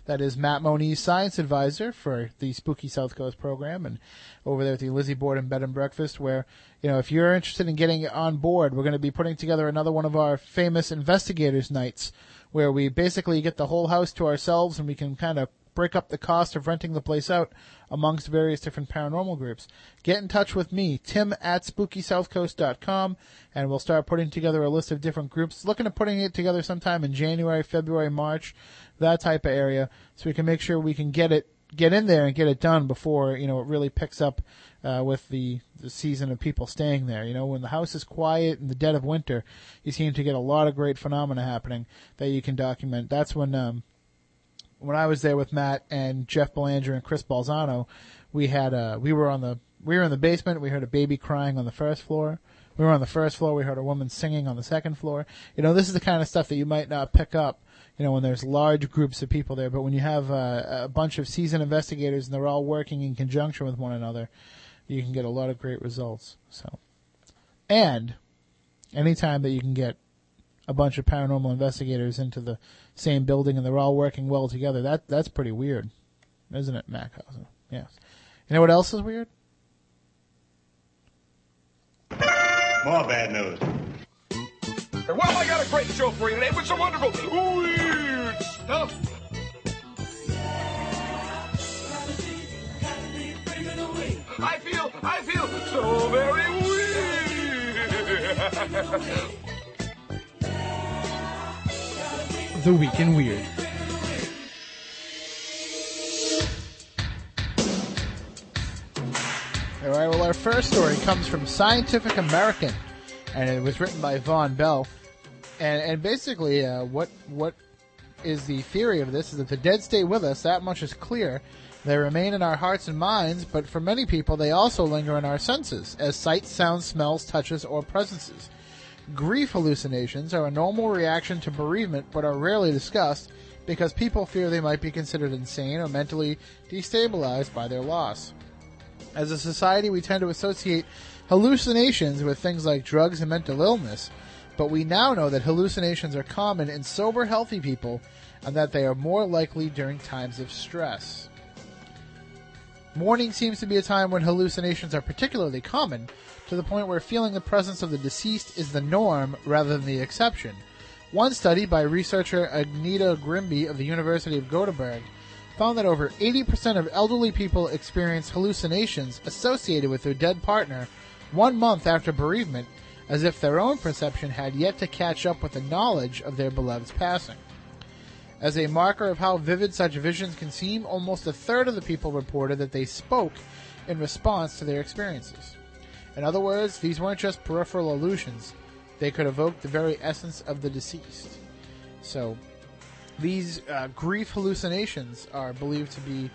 That is Matt Moniz, science advisor for the Spooky South Coast program, and over there at the Lizzie Borden Bed and Breakfast, where you know if you're interested in getting on board, we're going to be putting together another one of our famous investigators nights, where we basically get the whole house to ourselves and we can kind of break up the cost of renting the place out amongst various different paranormal groups. Get in touch with me, Tim at SpookySouthCoast.com, and we'll start putting together a list of different groups. Looking at putting it together sometime in January, February, March, that type of area, so we can make sure we can get it get in there and get it done before you know it really picks up uh, with the the season of people staying there. You know, when the house is quiet in the dead of winter, you seem to get a lot of great phenomena happening that you can document. That's when um, when I was there with Matt and Jeff Belanger and Chris Balzano, we had uh we were on the we were in the basement. We heard a baby crying on the first floor. We were on the first floor. We heard a woman singing on the second floor. You know, this is the kind of stuff that you might not pick up. You know, when there's large groups of people there, but when you have uh, a bunch of seasoned investigators and they're all working in conjunction with one another, you can get a lot of great results. So, and anytime that you can get a bunch of paranormal investigators into the same building and they're all working well together, that that's pretty weird, isn't it, Mackhausen? Yes. You know what else is weird? More bad news. Well, I got a great show for you today with some wonderful weird stuff. I feel, I feel so very weird. The Week in Weird. All right, well, our first story comes from Scientific American, and it was written by Vaughan Bell. And, and basically, uh, what what is the theory of this is that the dead stay with us. That much is clear. They remain in our hearts and minds, but for many people, they also linger in our senses as sights, sounds, smells, touches, or presences. Grief hallucinations are a normal reaction to bereavement, but are rarely discussed because people fear they might be considered insane or mentally destabilized by their loss. As a society, we tend to associate hallucinations with things like drugs and mental illness, but we now know that hallucinations are common in sober, healthy people and that they are more likely during times of stress. Mourning seems to be a time when hallucinations are particularly common, to the point where feeling the presence of the deceased is the norm rather than the exception. One study by researcher Agneta Grimby of the University of Gothenburg found that over 80% of elderly people experience hallucinations associated with their dead partner one month after bereavement, as if their own perception had yet to catch up with the knowledge of their beloved's passing. As a marker of how vivid such visions can seem, almost a third of the people reported that they spoke in response to their experiences. In other words, these weren't just peripheral illusions, they could evoke the very essence of the deceased. So, these uh, grief hallucinations are believed to be,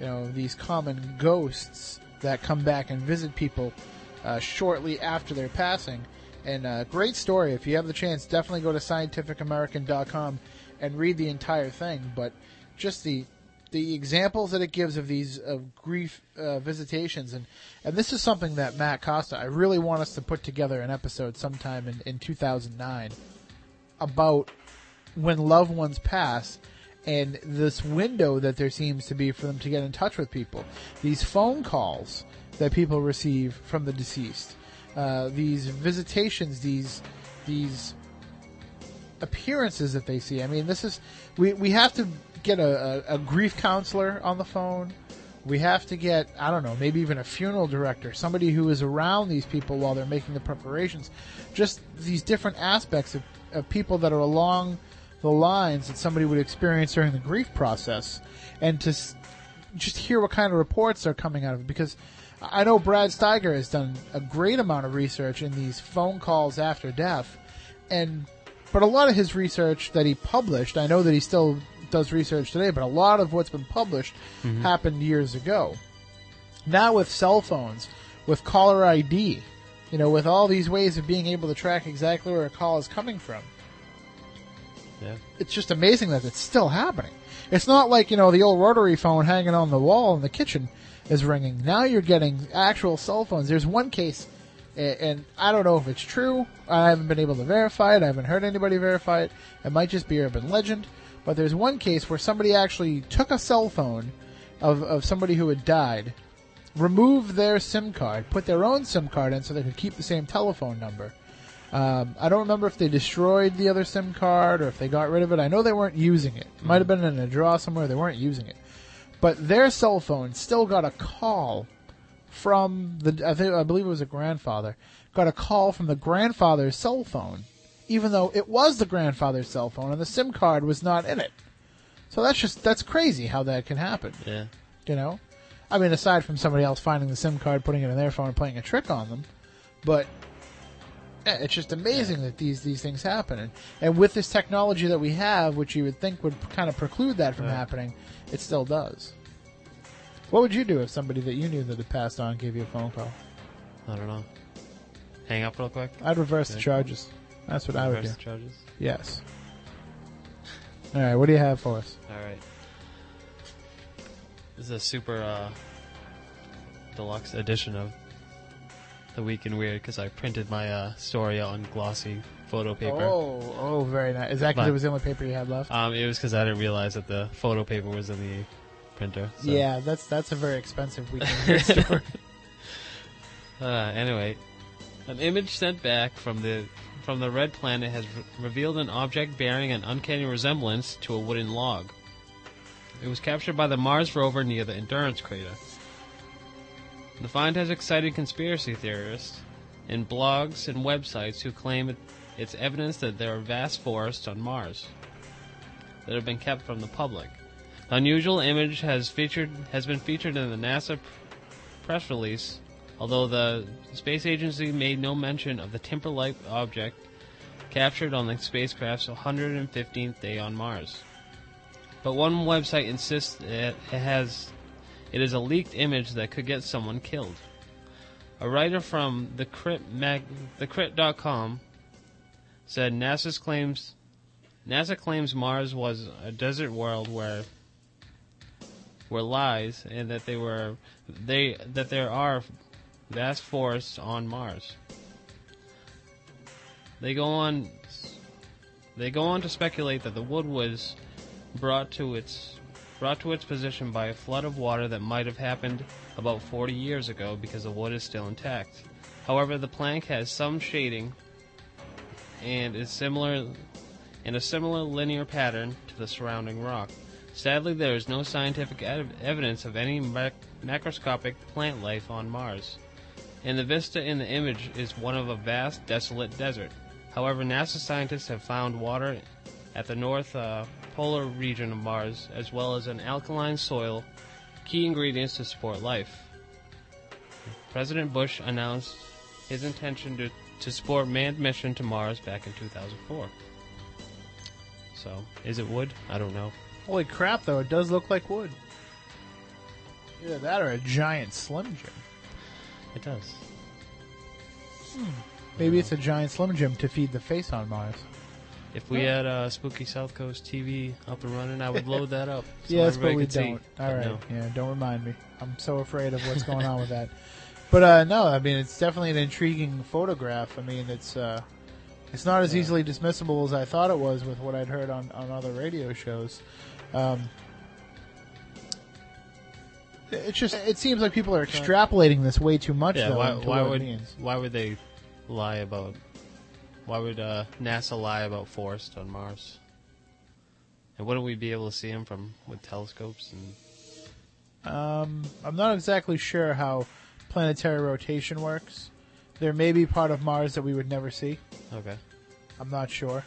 you know, these common ghosts that come back and visit people uh, shortly after their passing. And uh, great story. If you have the chance, definitely go to scientificamerican.com and read the entire thing. But just the the examples that it gives of these of grief uh, visitations and and this is something that Matt Costa I really want us to put together an episode sometime in, in 2009 about when loved ones pass and this window that there seems to be for them to get in touch with people. These phone calls that people receive from the deceased uh, these visitations these these appearances that they see. I mean this is we we have to get a, a, a, grief counselor on the phone. We have to get, I don't know, maybe even a funeral director, somebody who is around these people while they're making the preparations. Just these different aspects of, of people that are along the lines that somebody would experience during the grief process. And to s- just hear what kind of reports are coming out of it. Because I know Brad Steiger has done a great amount of research in these phone calls after death. And, but a lot of his research that he published, I know that he still does research today, but a lot of what's been published Mhm. happened years ago. Now with cell phones, with caller ID, you know, with all these ways of being able to track exactly where a call is coming from, Yeah. it's just amazing that it's still happening. It's not like, you know, the old rotary phone hanging on the wall in the kitchen is ringing. Now you're getting actual cell phones. There's one case, and I don't know if it's true. I haven't been able to verify it. I haven't heard anybody verify it. It might just be urban legend. But there's one case where somebody actually took a cell phone of, of somebody who had died, removed their SIM card, put their own SIM card in so they could keep the same telephone number. Um, I don't remember if they destroyed the other SIM card or if they got rid of it. I know they weren't using it. It might have been in a drawer somewhere. They weren't using it. But their cell phone still got a call from the, I, think, I believe it was a grandfather, got a call from the grandfather's cell phone, even though it was the grandfather's cell phone and the SIM card was not in it. So that's just, that's crazy how that can happen. Yeah. You know, I mean, aside from somebody else finding the SIM card, putting it in their phone, and playing a trick on them, but yeah, it's just amazing that these these things happen. And, and with this technology that we have, which you would think would kind of preclude that from Yeah. happening, it still does. What would you do if somebody that you knew that had passed on gave you a phone call? I don't know. Hang up real quick. I'd reverse the charges. That's what I would do. charges. Yes. All right, what do you have for us? All right. This is a super uh, deluxe edition of the Week in Weird because I printed my uh, story on glossy photo paper. Oh, oh, very nice. Is that because But- it was the only paper you had left? Um, it was because I didn't realize that the photo paper was in the printer. so- Yeah, that's that's a very expensive weekend store. Uh, anyway, an image sent back from the from the red planet has re- revealed an object bearing an uncanny resemblance to a wooden log. It was captured by the Mars rover near the Endurance crater. The find has excited conspiracy theorists and blogs and websites who claim it, it's evidence that there are vast forests on Mars that have been kept from the public. The unusual image has featured has been featured in the NASA press release, although the space agency made no mention of the timber-like object captured on the spacecraft's 115th day on Mars. But one website insists that it has it is a leaked image that could get someone killed. A writer from the Crit mag, thecrit.com said NASA's claims NASA claims Mars was a desert world where were lies and that they were they that there are vast forests on Mars. They go on they go on to speculate that the wood was brought to its brought to its position by a flood of water that might have happened about 40 years ago because the wood is still intact. However, the plank has some shading and is similar in a similar linear pattern to the surrounding rock. Sadly, there is no scientific ev- evidence of any mac- macroscopic plant life on Mars, and the vista in the image is one of a vast, desolate desert. However, NASA scientists have found water at the north uh, polar region of Mars, as well as an alkaline soil, key ingredients to support life. President Bush announced his intention to, to support manned mission to Mars back in 2004. So, is it wood? I don't know. Holy crap, though, it does look like wood. Either that or a giant Slim Jim. It does. Maybe it's a giant Slim Jim to feed the face on Mars. If we had uh, Spooky South Coast TV up and running, I would load that up. so yes, but we don't. All But no. yeah, don't remind me. I'm so afraid of what's going on with that. But uh, no, I mean it's definitely an intriguing photograph. I mean it's uh, it's not as easily dismissible as I thought it was with what I'd heard on, on other radio shows. Um, it's just it seems like people are extrapolating this way too much. Yeah, though, why, why would why would they lie about? Why would uh, NASA lie about forest on Mars? And wouldn't we be able to see them from with telescopes and? Um, I'm not exactly sure how planetary rotation works. There may be part of Mars that we would never see. Okay. I'm not sure.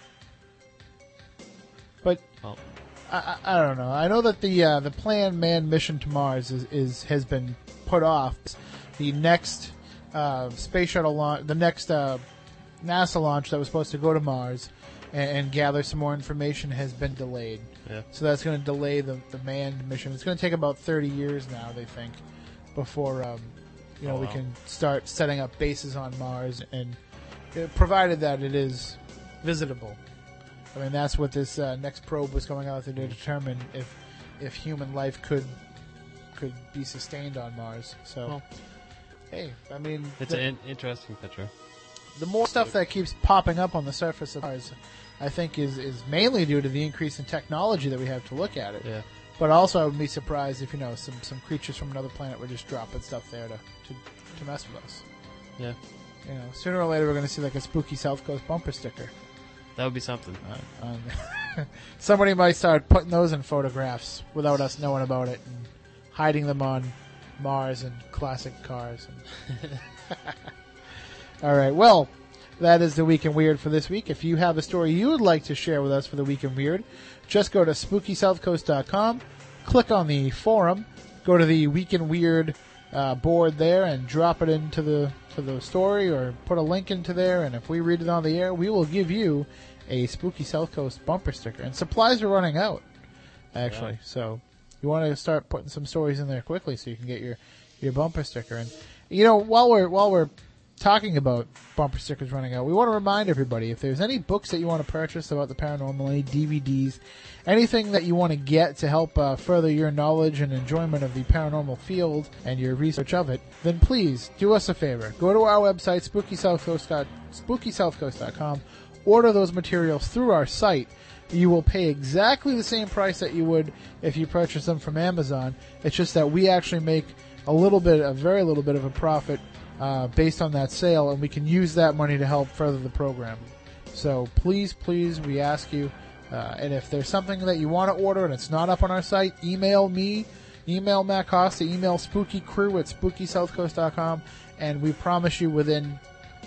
But Well, I, I, don't know. I know that the uh, the planned manned mission to Mars is, is has been put off. The next uh, space shuttle launch, the next uh, NASA launch that was supposed to go to Mars and, and gather some more information has been delayed. Yeah. So that's going to delay the, the manned mission. It's going to take about 30 years now, they think, before um, you know Oh, we can start setting up bases on Mars, and uh, provided that it is visitable. I mean, that's what this uh, next probe was going out there to determine if if human life could could be sustained on Mars. So, Well, hey, I mean, it's the, an interesting picture. the more stuff that keeps popping up on the surface of Mars, I think is is mainly due to the increase in technology that we have to look at it. Yeah. But also, I would be surprised if you know some some creatures from another planet were just dropping stuff there to to, to mess with us. Yeah. You know, sooner or later we're going to see like a spooky South Coast bumper sticker. That would be something. On, somebody might start putting those in photographs without us knowing about it and hiding them on Mars and classic cars. And All right, well, that is the Week in Weird for this week. If you have a story you would like to share with us for the Week in Weird, just go to SpookySouthCoast.com, click on the forum, go to the Week in Weird uh, board there and drop it into the to the story or put a link into there. And if we read it on the air, we will give you a Spooky South Coast bumper sticker. And supplies are running out, actually. So you want to start putting some stories in there quickly so you can get your your bumper sticker. And you know, while we're while we're talking about bumper stickers running out, we want to remind everybody if there's any books that you want to purchase about the paranormal, any DVDs, anything that you want to get to help uh, further your knowledge and enjoyment of the paranormal field and your research of it, then please do us a favor. Go to our website, spookysouthcoast. spookysouthcoast.com, order those materials through our site. You will pay exactly the same price that you would if you purchase them from Amazon. It's just that we actually make a little bit, a very little bit of a profit uh, based on that sale, and we can use that money to help further the program. So please, please, we ask you, uh, and if there's something that you want to order and it's not up on our site, email me, email Matt Costa, email Spooky Crew at SpookySouthCoast.com, and we promise you within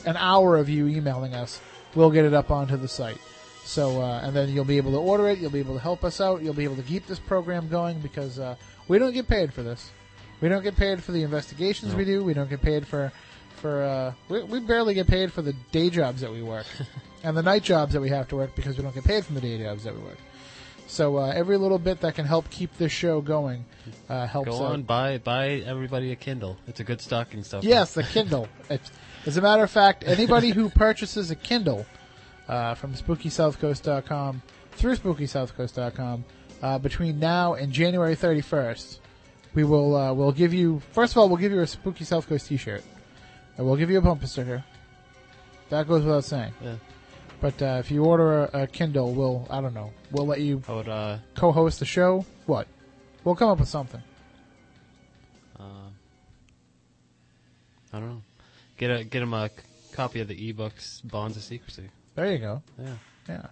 an hour of you emailing us, we'll get it up onto the site. So, uh, and then you'll be able to order it. You'll be able to help us out. You'll be able to keep this program going because uh, we don't get paid for this. We don't get paid for the investigations we do. We don't get paid for for uh, we, we barely get paid for the day jobs that we work and the night jobs that we have to work because we don't get paid from the day jobs that we work. So uh, every little bit that can help keep this show going uh, helps. Go out. on, buy buy everybody a Kindle. It's a good stocking stuffer. Yes, the Kindle. It's- As a matter of fact, anybody who purchases a Kindle uh, from SpookySouthCoast.com through SpookySouthCoast.com uh, between now and January 31st, we will uh, we'll give you first of all we'll give you a Spooky South Coast T-shirt, and we'll give you a bumper sticker. Here that goes without saying. Yeah. But uh, if you order a, a Kindle, we'll I don't know we'll let you would, uh, co-host the show. What? We'll come up with something. uh, I don't know. Get a get him a c- copy of the ebooks Bonds of Secrecy. There you go. Yeah. Yeah.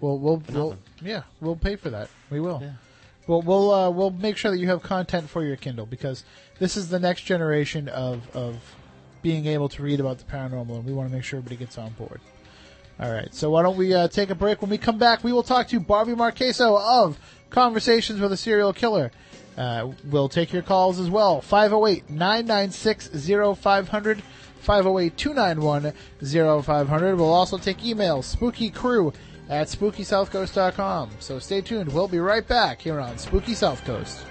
We'll we'll, we'll yeah we'll pay for that. We will. Yeah. We'll we'll uh, we'll make sure that you have content for your Kindle because this is the next generation of of being able to read about the paranormal, and we want to make sure everybody gets on board. All right, so why don't we uh, take a break? When we come back, we will talk to Bobby Marqueso of Conversations with a Serial Killer. Uh, we'll take your calls as well. 508 996 0500. 508 291 0500. We'll also take emails. SpookyCrew at SpookySouthCoast.com. So stay tuned. We'll be right back here on Spooky South Coast.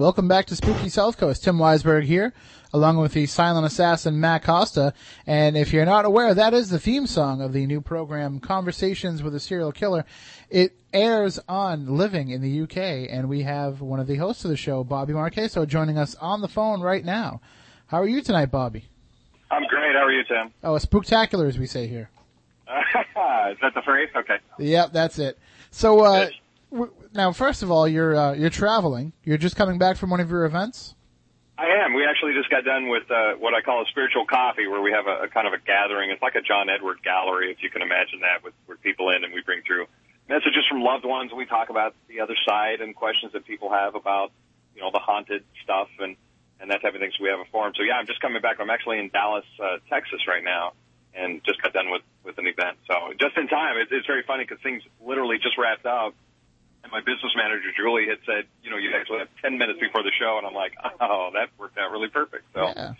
Welcome back to Spooky South Coast. Tim Weisberg here, along with the silent assassin Matt Costa. And if you're not aware, that is the theme song of the new program Conversations with a Serial Killer. It airs on Living in the UK, and we have one of the hosts of the show, Bobby Marqueso, joining us on the phone right now. How are you tonight, Bobby? I'm great. How are you, Tim? Oh, a spooktacular, as we say here. Is that the phrase? Okay. Yep, that's it. So, uh, now, first of all, you're uh, you're traveling. You're just coming back from one of your events. I am. We actually just got done with uh, what I call a spiritual coffee, where we have a, a kind of a gathering. It's like a John Edward gallery, if you can imagine that, with, with people in, and we bring through messages from loved ones. We talk about the other side and questions that people have about, you know, the haunted stuff and and that type of thing. So we have a forum. So yeah, I'm just coming back. I'm actually in Dallas, uh, Texas right now, and just got done with with an event. So just in time. It, it's very funny because things literally just wrapped up. And my business manager Julie had said, you know, you actually have ten minutes before the show, and I'm like, oh, that worked out really perfect. So Yeah.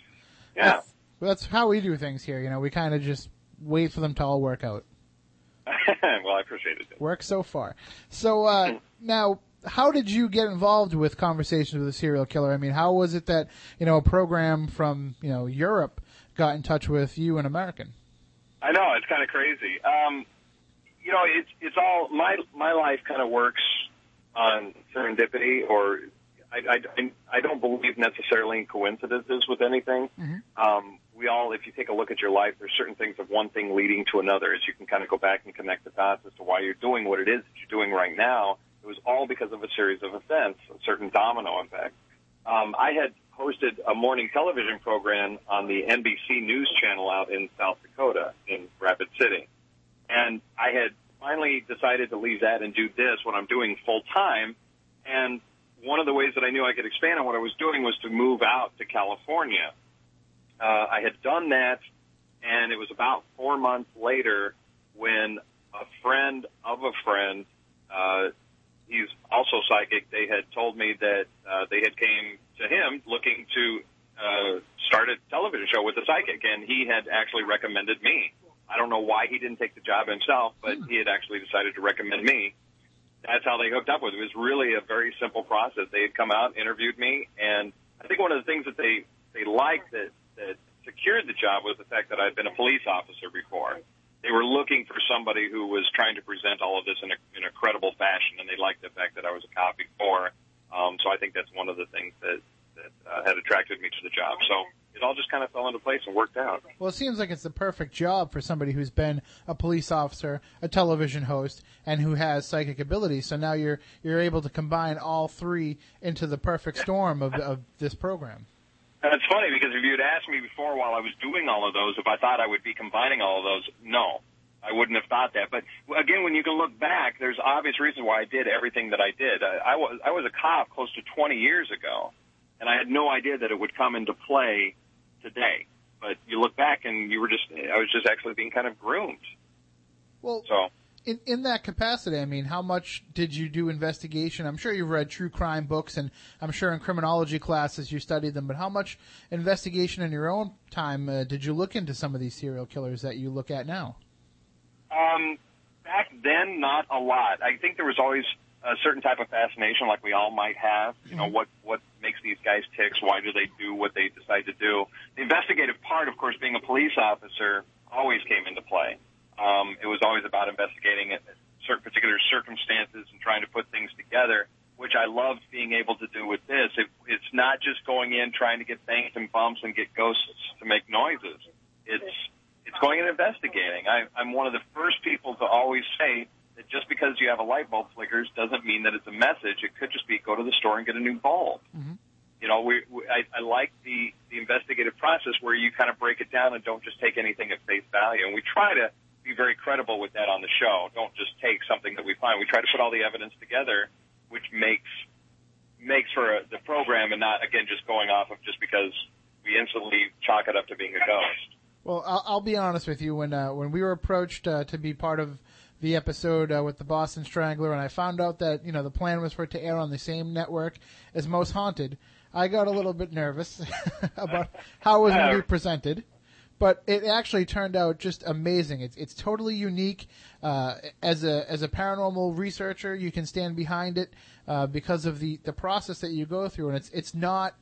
yeah. That's, that's how we do things here. You know, we kind of just wait for them to all work out. well, I appreciate it. Work so far. So uh, now, how did you get involved with Conversations with a Serial Killer? I mean, how was it that you know a program from you know Europe got in touch with you, an American? I know it's kind of crazy. Um, you know, it's it's all my my life kind of works on serendipity, or I, I I don't believe necessarily in coincidences with anything. Um, we all, if you take a look at your life, there's certain things of one thing leading to another. As you can kind of go back and connect the dots as to why you're doing what it is that you're doing right now, it was all because of a series of events, a certain domino effect. Um, I had hosted a morning television program on the NBC News channel out in South Dakota, in Rapid City. And I had finally decided to leave that and do this, what I'm doing full time. And one of the ways that I knew I could expand on what I was doing was to move out to California. Uh, I had done that, and it was about four months later when a friend of a friend, uh, he's also psychic, they had told me that uh, they had came to him looking to uh, start a television show with a psychic, and he had actually recommended me. I don't know why he didn't take the job himself, but he had actually decided to recommend me. That's how they hooked up with. It was really a very simple process. They had come out, interviewed me, and I think one of the things that they they liked that that secured the job was the fact that I'd been a police officer before. They were looking for somebody who was trying to present all of this in a, in a credible fashion, and they liked the fact that I was a cop before. Um, so I think that's one of the things that that uh, had attracted me to the job. So it all just kind of fell into place and worked out. Well, it seems like it's the perfect job for somebody who's been a police officer, a television host, and who has psychic abilities. So now you're you're able to combine all three into the perfect storm of of this program. And it's funny because if you had asked me before while I was doing all of those, if I thought I would be combining all of those, no, I wouldn't have thought that. But again, when you can look back, there's obvious reasons why I did everything that I did. I, I was I was a cop close to 20 years ago, and I had no idea that it would come into play today. But you look back, and you were just I was just actually being kind of groomed. Well, so in in that capacity, I mean, how much did you do investigation? I'm sure you've read true crime books, and I'm sure in criminology classes you studied them. But how much investigation in your own time uh, did you look into some of these serial killers that you look at now? Um, back then, not a lot. I think there was always a certain type of fascination, like we all might have. You know, what what makes these guys tick? Why do they do what they decide to do? The investigative part, of course, being a police officer, always came into play. Um, it was always about investigating certain particular circumstances and trying to put things together, which I loved being able to do with this. It, it's not just going in trying to get bangs and bumps and get ghosts to make noises. It's it's going and investigating. I, I'm one of the first people to always say just because you have a light bulb flickers doesn't mean that it's a message. It could just be go to the store and get a new bulb. Mm-hmm. You know, we, we I, I like the the investigative process where you kind of break it down and don't just take anything at face value. And we try to be very credible with that on the show. Don't just take something that we find. We try to put all the evidence together, which makes makes for a, the program and not again just going off of just because we instantly chalk it up to being a ghost. Well, I'll, I'll be honest with you. When uh, when we were approached uh, to be part of the episode uh, with the Boston Strangler, and I found out that you know the plan was for it to air on the same network as Most Haunted, I got a little bit nervous about how it was going to be presented. But it actually turned out just amazing. It's it's totally unique. Uh, as a as a paranormal researcher, you can stand behind it uh, because of the, the process that you go through, and it's it's not,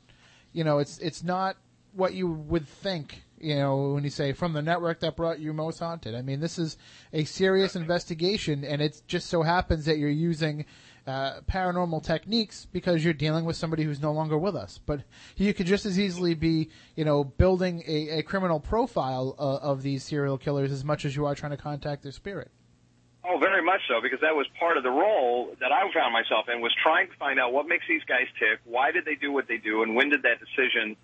you know, it's it's not what you would think you know, when you say from the network that brought you Most Haunted. I mean, this is a serious investigation, and it just so happens that you're using uh, paranormal techniques because you're dealing with somebody who's no longer with us. But you could just as easily be, you know, building a, a criminal profile uh, of these serial killers as much as you are trying to contact their spirit. Oh, very much so, because that was part of the role that I found myself in was trying to find out what makes these guys tick, why did they do what they do, and when did that decision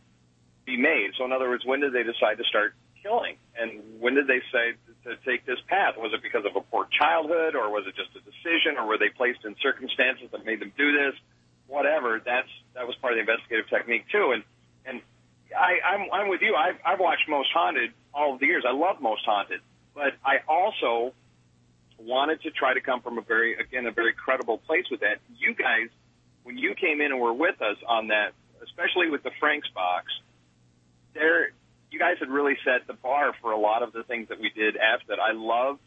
be made. So, in other words, when did they decide to start killing? And when did they say to take this path? Was it because of a poor childhood, or was it just a decision, or were they placed in circumstances that made them do this? Whatever. That's that was part of the investigative technique too. And and I, I'm I'm with you. I've I've watched Most Haunted all of the years. I love Most Haunted, but I also wanted to try to come from a very again a very credible place with that. You guys, when you came in and were with us on that, especially with the Frank's box, there, you guys had really set the bar for a lot of the things that we did after that. I loved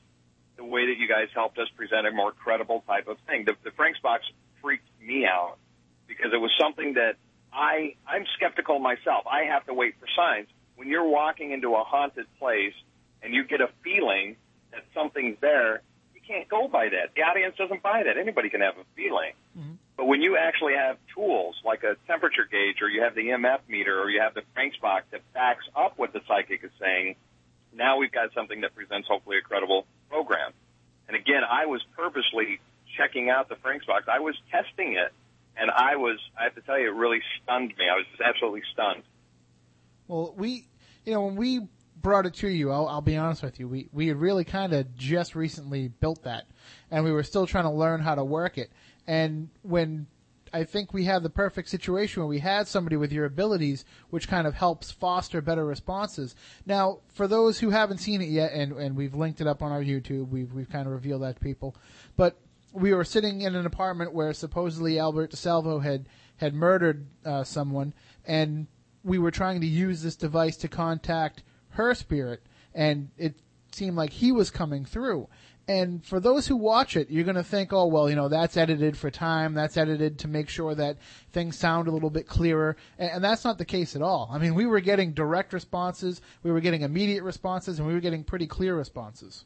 the way that you guys helped us present a more credible type of thing. The, the Frank's box freaked me out because it was something that I, I'm skeptical myself. I have to wait for signs. When you're walking into a haunted place and you get a feeling that something's there, you can't go by that. The audience doesn't buy that. Anybody can have a feeling. Mm-hmm. But when you actually have tools like a temperature gauge or you have the MF meter or you have the Frank's box that backs up what the psychic is saying, now we've got something that presents hopefully a credible program. And again, I was purposely checking out the Frank's box. I was testing it, and I was, I have to tell you, it really stunned me. I was just absolutely stunned. Well, we, you know, when we brought it to you, I'll, I'll be honest with you, we, we had really kind of just recently built that, and we were still trying to learn how to work it. And when I think we have the perfect situation where we had somebody with your abilities, which kind of helps foster better responses. Now, for those who haven't seen it yet, and, and we've linked it up on our YouTube, we've, we've kind of revealed that to people, but we were sitting in an apartment where supposedly Albert DeSalvo had, had murdered uh, someone, and we were trying to use this device to contact her spirit, and it seemed like he was coming through. And for those who watch it, you're going to think, oh, well, you know, that's edited for time. That's edited to make sure that things sound a little bit clearer. And, and, that's not the case at all. I mean, we were getting direct responses, we were getting immediate responses, and we were getting pretty clear responses.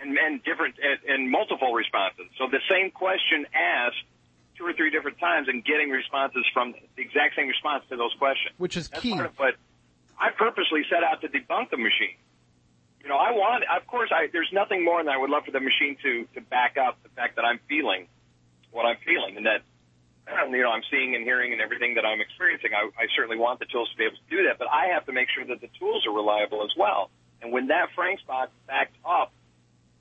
And, and different, and, and multiple responses. So the same question asked two or three different times and getting responses from the exact same response to those questions. Which is that's key. But I purposely set out to debunk the machine you know, I want, of course, I, there's nothing more than I would love for the machine to, to back up the fact that I'm feeling what I'm feeling and that, you know, I'm seeing and hearing and everything that I'm experiencing. I, I certainly want the tools to be able to do that, but I have to make sure that the tools are reliable as well. And when that Frank's box backed up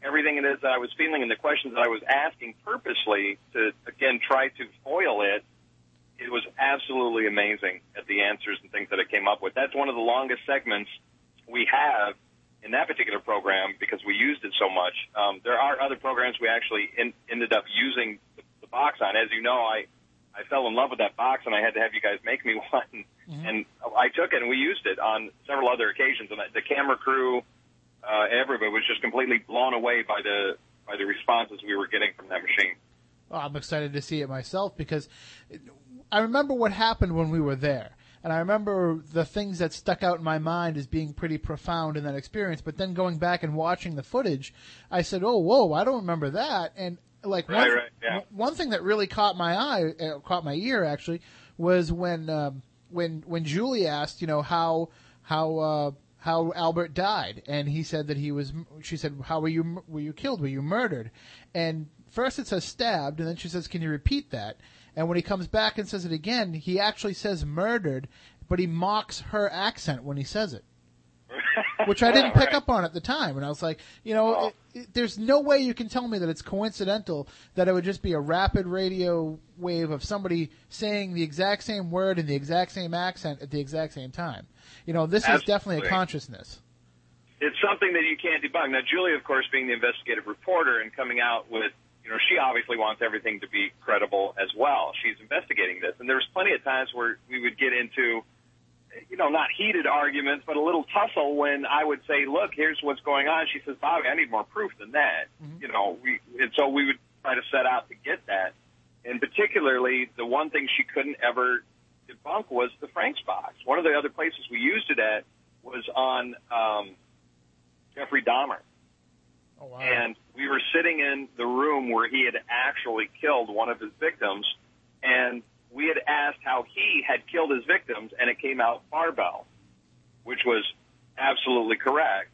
everything it is that I was feeling and the questions that I was asking purposely to, again, try to foil it, it was absolutely amazing at the answers and things that it came up with. That's one of the longest segments we have in that particular program because we used it so much. Um, there are other programs we actually in, ended up using the, the box on. As you know, I I fell in love with that box, and I had to have you guys make me one. Mm-hmm. And I took it, and we used it on several other occasions. And the camera crew, uh, everybody was just completely blown away by the by the responses we were getting from that machine. Well, I'm excited to see it myself because I remember what happened when we were there. And I remember the things that stuck out in my mind as being pretty profound in that experience. But then going back and watching the footage, I said, "Oh, whoa! I don't remember that." And like right, one, right, yeah. one thing that really caught my eye, uh, caught my ear actually, was when um, when when Julie asked, you know, how how uh, how Albert died, and he said that he was. She said, "How were you were you killed? Were you murdered?" And first it says stabbed, and then she says, "Can you repeat that?" And when he comes back and says it again, he actually says murdered, but he mocks her accent when he says it. Which I didn't pick right. up on at the time. And I was like, you know, Oh. it, it, there's no way you can tell me that it's coincidental that it would just be a rapid radio wave of somebody saying the exact same word in the exact same accent at the exact same time. You know, this is definitely a consciousness. it's something that you can't debunk. Now, Julie, of course, being the investigative reporter and coming out with, you know, she obviously wants everything to be credible as well. She's investigating this, and there was plenty of times where we would get into, you know, not heated arguments, but a little tussle when I would say, "Look, here's what's going on." She says, "Bobby, I need more proof than that." You know, we and so we would try to set out to get that. And particularly, the one thing she couldn't ever debunk was the Frank's box. One of the other places we used it at was on um, Jeffrey Dahmer. Oh, wow. And we were sitting in the room where he had actually killed one of his victims, and we had asked how he had killed his victims, and it came out barbell, which was absolutely correct.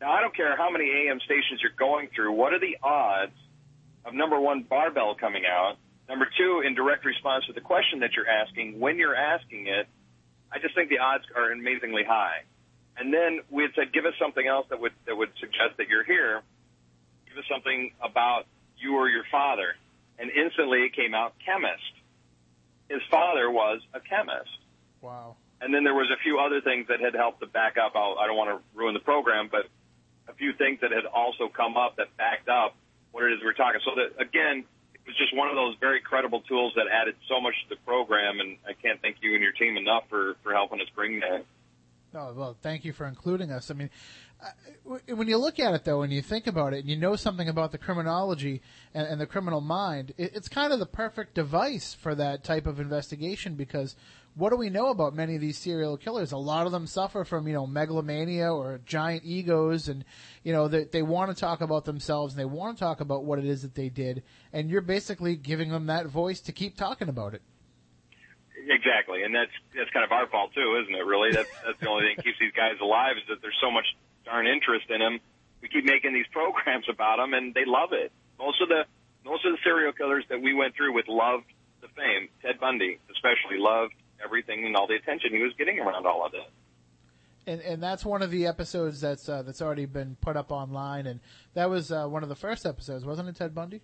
Now, I don't care how many AM stations you're going through, what are the odds of number one, barbell coming out? Number two, in direct response to the question that you're asking, when you're asking it, I just think the odds are amazingly high. And then we had said, give us something else that would that would suggest that you're here. Us something about you or your father. And instantly it came out chemist. His father was a chemist. Wow. And then there was a few other things that had helped to back up. I'll, I don't want to ruin the program, but a few things that had also come up that backed up what it is we're talking. So that again, it was just one of those very credible tools that added so much to the program, and I can't thank you and your team enough for for helping us bring that. Oh, well, thank you for including us. I mean, when you look at it though, and you think about it, and you know something about the criminology and, and the criminal mind, it, it's kind of the perfect device for that type of investigation because what do we know about many of these serial killers? A lot of them suffer from, you know, megalomania or giant egos and, you know, they, they want to talk about themselves and they want to talk about what it is that they did. And you're basically giving them that voice to keep talking about it. Exactly, and that's that's kind of our fault too, isn't it? Really, that's that's the only thing that keeps these guys alive is that there's so much darn interest in them. We keep making these programs about them, and they love it. Most of the most of the serial killers that we went through with loved the fame. Ted Bundy, especially, loved everything and all the attention he was getting around all of this. And and that's one of the episodes that's uh, that's already been put up online, and that was uh, one of the first episodes, wasn't it, Ted Bundy?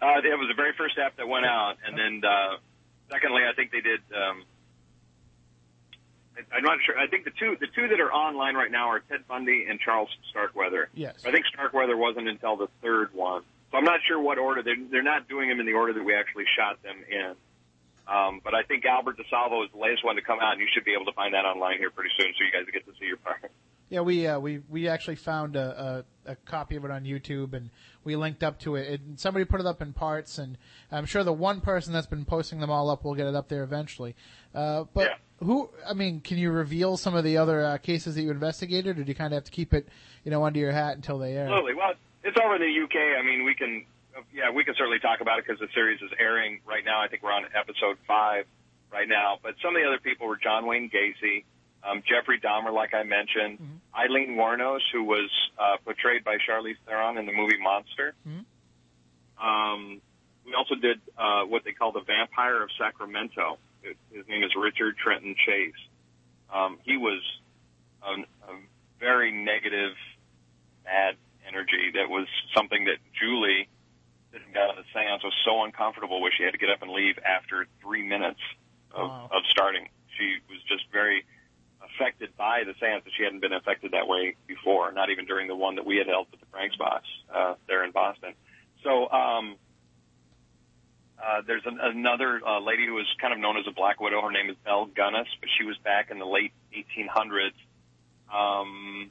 Uh, it was the very first app that went out, and then uh, secondly, I think they did. Um, I'm not sure. I think the two the two that are online right now are Ted Bundy and Charles Starkweather. Yes. I think Starkweather wasn't until the third one, so I'm not sure what order they're they're not doing them in the order that we actually shot them in. Um, but I think Albert DeSalvo is the latest one to come out, and you should be able to find that online here pretty soon, so you guys get to see your part. Yeah, we uh, we we actually found a, a, a copy of it on YouTube, and we linked up to it. it. Somebody put it up in parts, and I'm sure the one person that's been posting them all up will get it up there eventually. Uh, but who? I mean, can you reveal some of the other uh, cases that you investigated, or do you kind of have to keep it, you know, under your hat until they air? Absolutely. Well, it's over in the UK. I mean, we can, yeah, we can certainly talk about it because the series is airing right now. I think we're on episode five right now. But some of the other people were John Wayne Gacy, um, Jeffrey Dahmer, like I mentioned, Aileen Wuornos, who was uh, portrayed by Charlize Theron in the movie Monster. Um, we also did uh, what they call the Vampire of Sacramento. His- name is Richard Trenton Chase. Um, he was a, a very negative, bad energy. That was something that Julie, sitting down at the seance, was so uncomfortable with. She had to get up and leave after three minutes of, of starting. She was just very affected by the seance that she hadn't been affected that way before, not even during the one that we had held with the Frank's box uh, there in Boston. So um, uh, there's an, another uh, lady who was kind of known as a Black Widow. Her name is Belle Gunness, but she was back in the late 1800s. Um,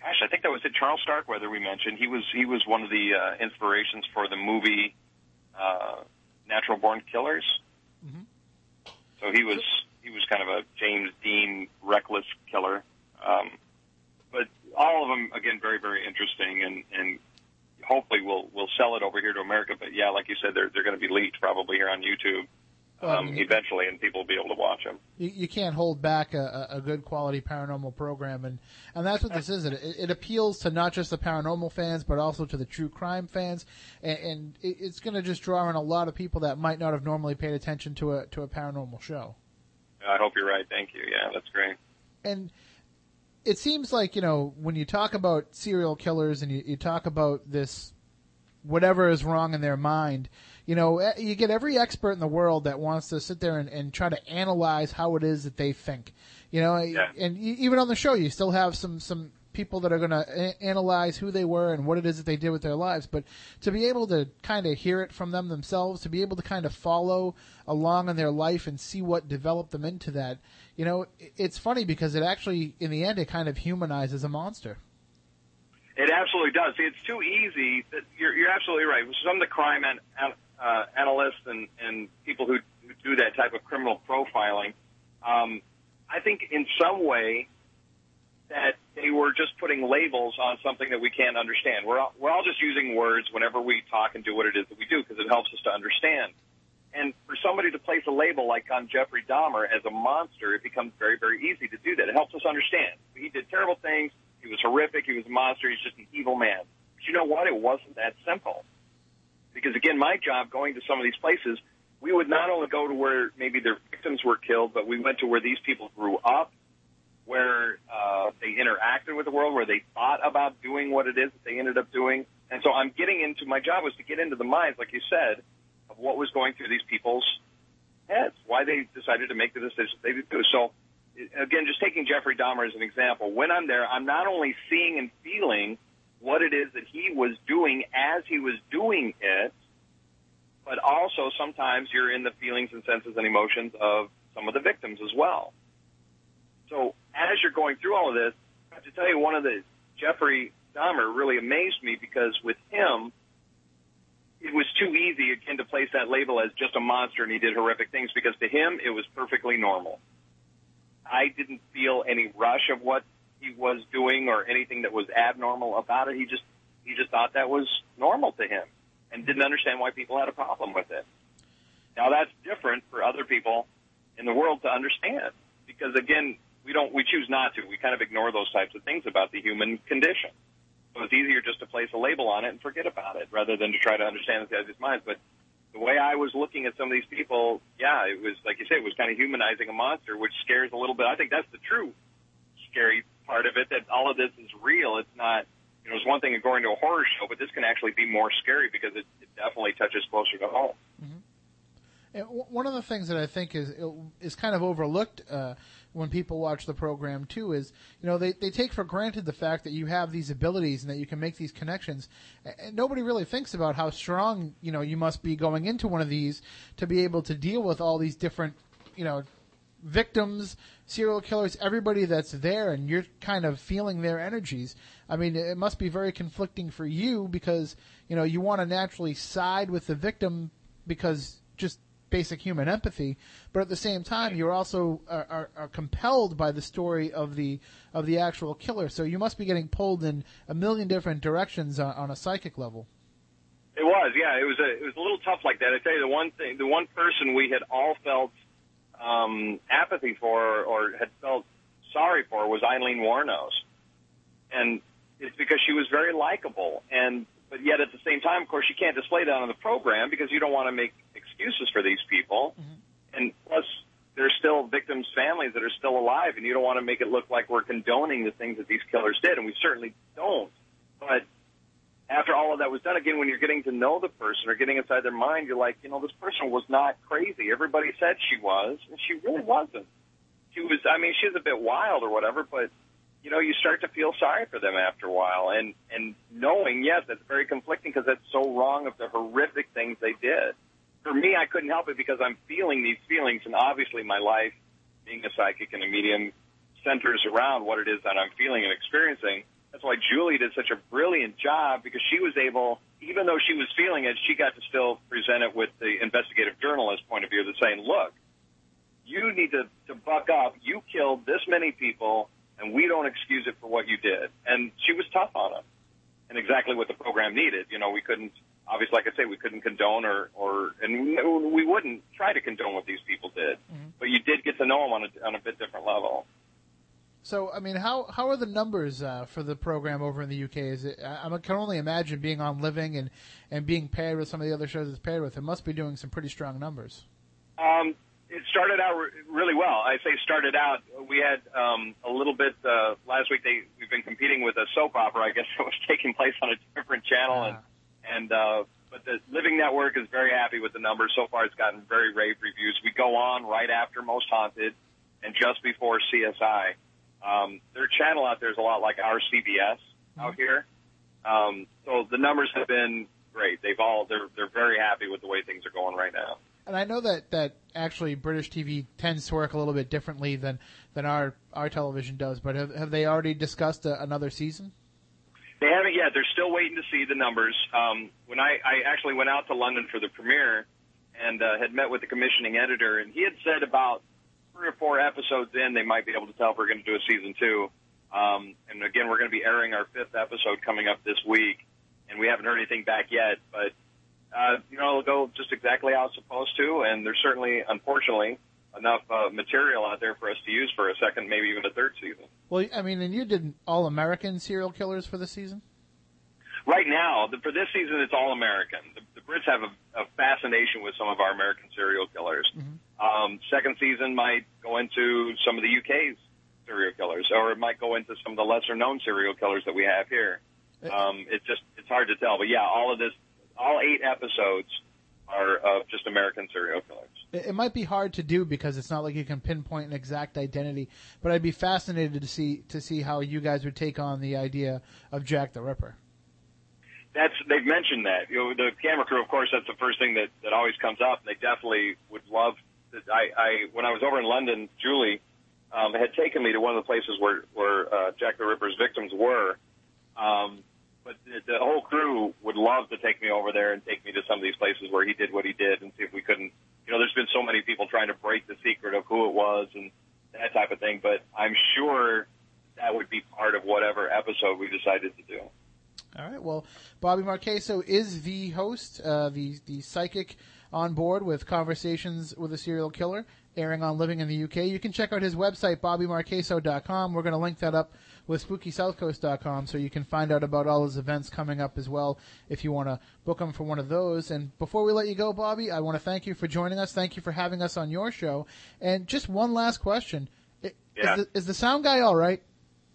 gosh, I think that was it. Charles Starkweather we mentioned. He was he was one of the uh, inspirations for the movie uh, Natural Born Killers. So he was he was kind of a James Dean reckless killer. Um, but all of them again very very interesting and and hopefully we'll we'll sell it over here to America. But yeah, like you said, they're they're going to be leaked probably here on YouTube um, eventually, and people will be able to watch them. you, you can't hold back a, a good quality paranormal program, and and that's what this is. It, it appeals to not just the paranormal fans, but also to the true crime fans, and, and it, it's going to just draw in a lot of people that might not have normally paid attention to a to a paranormal show. I hope you're right. Thank you. Yeah, that's great. And it seems like you know when you talk about serial killers and you, you talk about this whatever is wrong in their mind you know eh, you get every expert in the world that wants to sit there and, and try to analyze how it is that they think. You know and even on the show you still have some some people that are going to a- analyze who they were and what it is that they did with their lives but to be able to kind of hear it from them themselves to be able to kind of follow along in their life and see what developed them into that you know it's funny because it actually in the end it kind of humanizes a monster It absolutely does. See, it's too easy. You're, you're absolutely right. Some of the crime uh, analysts and, and people who, who do that type of criminal profiling, um, I think in some way that they were just putting labels on something that we can't understand. We're all, we're all just using words whenever we talk and do what it is that we do because it helps us to understand. And for somebody to place a label like on Jeffrey Dahmer as a monster, it becomes very, very easy to do that. It helps us understand. He did terrible things. He was horrific. He was a monster. He's just an evil man. But you know what? It wasn't that simple. Because again, my job going to some of these places, we would not only go to where maybe their victims were killed, but we went to where these people grew up, where uh, they interacted with the world, where they thought about doing what it is that they ended up doing. And so I'm getting into my job was to get into the minds, like you said, of what was going through these people's heads, why they decided to make the decisions they did. So again, just taking Jeffrey Dahmer as an example, when I'm there, I'm not only seeing and feeling what it is that he was doing as he was doing it, but also sometimes you're in the feelings and senses and emotions of some of the victims as well. So as you're going through all of this, I have to tell you, one of the Jeffrey Dahmer really amazed me because with him, it was too easy again to place that label as just a monster and he did horrific things because to him it was perfectly normal. I didn't feel any rush of what he was doing or anything that was abnormal about it. He just he just thought that was normal to him and didn't understand why people had a problem with it. Now that's different for other people in the world to understand because again, we don't we choose not to. We kind of ignore those types of things about the human condition. So it's easier just to place a label on it and forget about it rather than to try to understand the guy's minds. But the way I was looking at some of these people, yeah, it was like you said, it was kind of humanizing a monster, which scares a little bit. I think that's the true scary part of it. That all of this is real. It's not. You know, it's one thing going to a horror show, but this can actually be more scary because it, it definitely touches closer to home. W- one of the things that I think is is kind of overlooked uh, when people watch the program too is you know they, they take for granted the fact that you have these abilities and that you can make these connections. And nobody really thinks about how strong you know you must be going into one of these to be able to deal with all these different you know victims, serial killers, everybody that's there, and you're kind of feeling their energies. I mean, it must be very conflicting for you because you know you want to naturally side with the victim because just basic human empathy, but at the same time, you're also are, are, are compelled by the story of the of the actual killer. So you must be getting pulled in a million different directions on, on a psychic level. It was, yeah. It was a it was a little tough like that. I tell you, the one thing, the one person we had all felt um, apathy for or had felt sorry for was Aileen Wuornos, and it's because she was very likable, and but yet at the same time, of course, you can't display that on the program because you don't want to make excuses for these people, mm-hmm. and plus. There's still victims' families that are still alive, and you don't want to make it look like we're condoning the things that these killers did, and we certainly don't. But after all of that was done, again, when you're getting to know the person or getting inside their mind, you're like, you know, this person was not crazy. Everybody said she was, and she really wasn't. She was, I mean, she was a bit wild or whatever, but you know, you start to feel sorry for them after a while, and and knowing, yes, that's very conflicting because that's so wrong of the horrific things they did. For me, I couldn't help it because I'm feeling these feelings, and obviously, my life, being a psychic and a medium, centers around what it is that I'm feeling and experiencing. That's why Julie did such a brilliant job because she was able, even though she was feeling it, she got to still present it with the investigative journalist point of view of saying, look, you need to, to buck up. You killed this many people, and we don't excuse it for what you did. And she was tough on it, and exactly what the program needed. You know, we couldn't, obviously, like I say, we couldn't condone or, or and we wouldn't try to condone what these people did. But you did get to know them on a, on a bit different level. So, I mean, how how are the numbers uh, for the program over in the UK? Is it? I, I can only imagine being on Living and and being paired with some of the other shows it's paired with. It must be doing some pretty strong numbers. Um, it started out re- really well. I say started out. We had um, a little bit uh, last week. They we've been competing with a soap opera. I guess that was taking place on a different channel, and and uh, but the Living Network is very happy with the numbers so far. It's gotten very rave reviews. We go on right after Most Haunted, and just before CSI. Um, their channel out there is a lot like our CBS out here. Um, so the numbers have been great. They've all they're they're very happy with the way things are going right now. And I know that, that actually British TV tends to work a little bit differently than, than our our television does. But have have they already discussed a, another season? They haven't yet. They're still waiting to see the numbers. Um, when I, I actually went out to London for the premiere and uh, had met with the commissioning editor, and he had said about three or four episodes in, they might be able to tell if we're going to do a season two. Um, and again, we're going to be airing our fifth episode coming up this week, and we haven't heard anything back yet. But uh, you know, it'll go just exactly how it's supposed to, and there's certainly, unfortunately, enough uh, material out there for us to use for a second, maybe even a third season. Well, I mean, and you did all American serial killers for the season. Right now, the, for this season, it's all American. The, the Brits have a, a fascination with some of our American serial killers. Um, second season might go into some of the UK's serial killers, or it might go into some of the lesser known serial killers that we have here. Um, it's just it's hard to tell, but yeah, all of this, all eight episodes are of just American serial killers. It, it might be hard to do because it's not like you can pinpoint an exact identity. But I'd be fascinated to see to see how you guys would take on the idea of Jack the Ripper. That's they've mentioned that. You know, the camera crew, of course, that's the first thing that that always comes up. They definitely would love. To, I, I when I was over in London, Julie um, had taken me to one of the places where where uh, Jack the Ripper's victims were. Um, but the, the whole crew would love to take me over there and take me to some of these places where he did what he did and see if we couldn't. You know, there's been so many people trying to break the secret of who it was and that type of thing. But I'm sure that would be part of whatever episode we decided to do. All right. Well, Bobby Marqueso is the host, uh, the the psychic on board with Conversations with a Serial Killer, airing on Living in the UK. You can check out his website, bobbymarqueso.com. We're going to link that up with SpookySouthCoast.com so you can find out about all his events coming up as well if you want to book him for one of those. And before we let you go, Bobby, I want to thank you for joining us. Thank you for having us on your show. And just one last question. Yeah. Is, the, is the sound guy all right?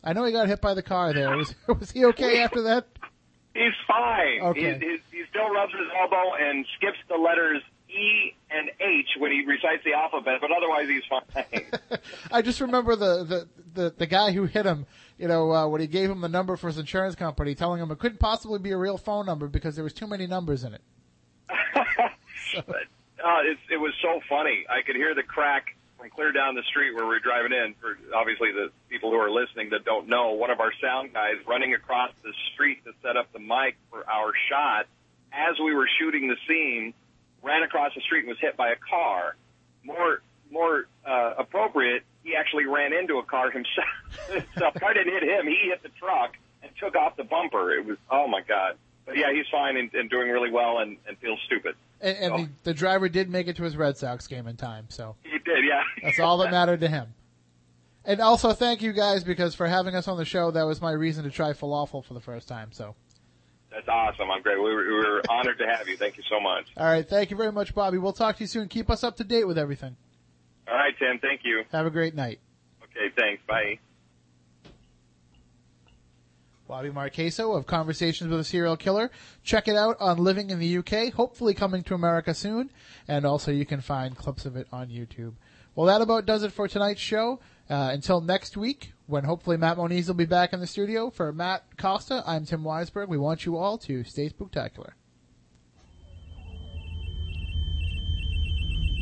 I know he got hit by the car there. Was, was he okay after that? He's fine. Okay. He, he, he still rubs his elbow and skips the letters E and H when he recites the alphabet, but otherwise he's fine. I just remember the, the, the, the guy who hit him, you know, uh, when he gave him the number for his insurance company, telling him it couldn't possibly be a real phone number because there was too many numbers in it. Uh, it, it was so funny. I could hear the crack from clear down the street where we were driving in. For obviously the people who are listening that don't know, one of our sound guys running across the street to set up the mic for our shot as we were shooting the scene ran across the street and was hit by a car. More more uh, appropriate, he actually ran into a car himself. the car didn't hit him; he hit the truck and took off the bumper. It was oh my god. But yeah, he's fine and, and doing really well and, and feels stupid. And, and the, the driver did make it to his Red Sox game in time, so He did, yeah. that's all that mattered to him. And also, thank you guys because for having us on the show, that was my reason to try falafel for the first time. So, That's awesome. I'm great. We were, we were honored to have you. Thank you so much. all right, thank you very much, Bobby. We'll talk to you soon. Keep us up to date with everything. All right, Tim. Thank you. Have a great night. Okay, thanks. Bye. Bobby Marqueso of Conversations with a Serial Killer. Check it out on Living in the UK, hopefully coming to America soon, and also you can find clips of it on YouTube. Well, that about does it for tonight's show. Uh, until next week, when hopefully Matt Moniz will be back in the studio. For Matt Costa, I'm Tim Weisberg. We want you all to stay spectacular.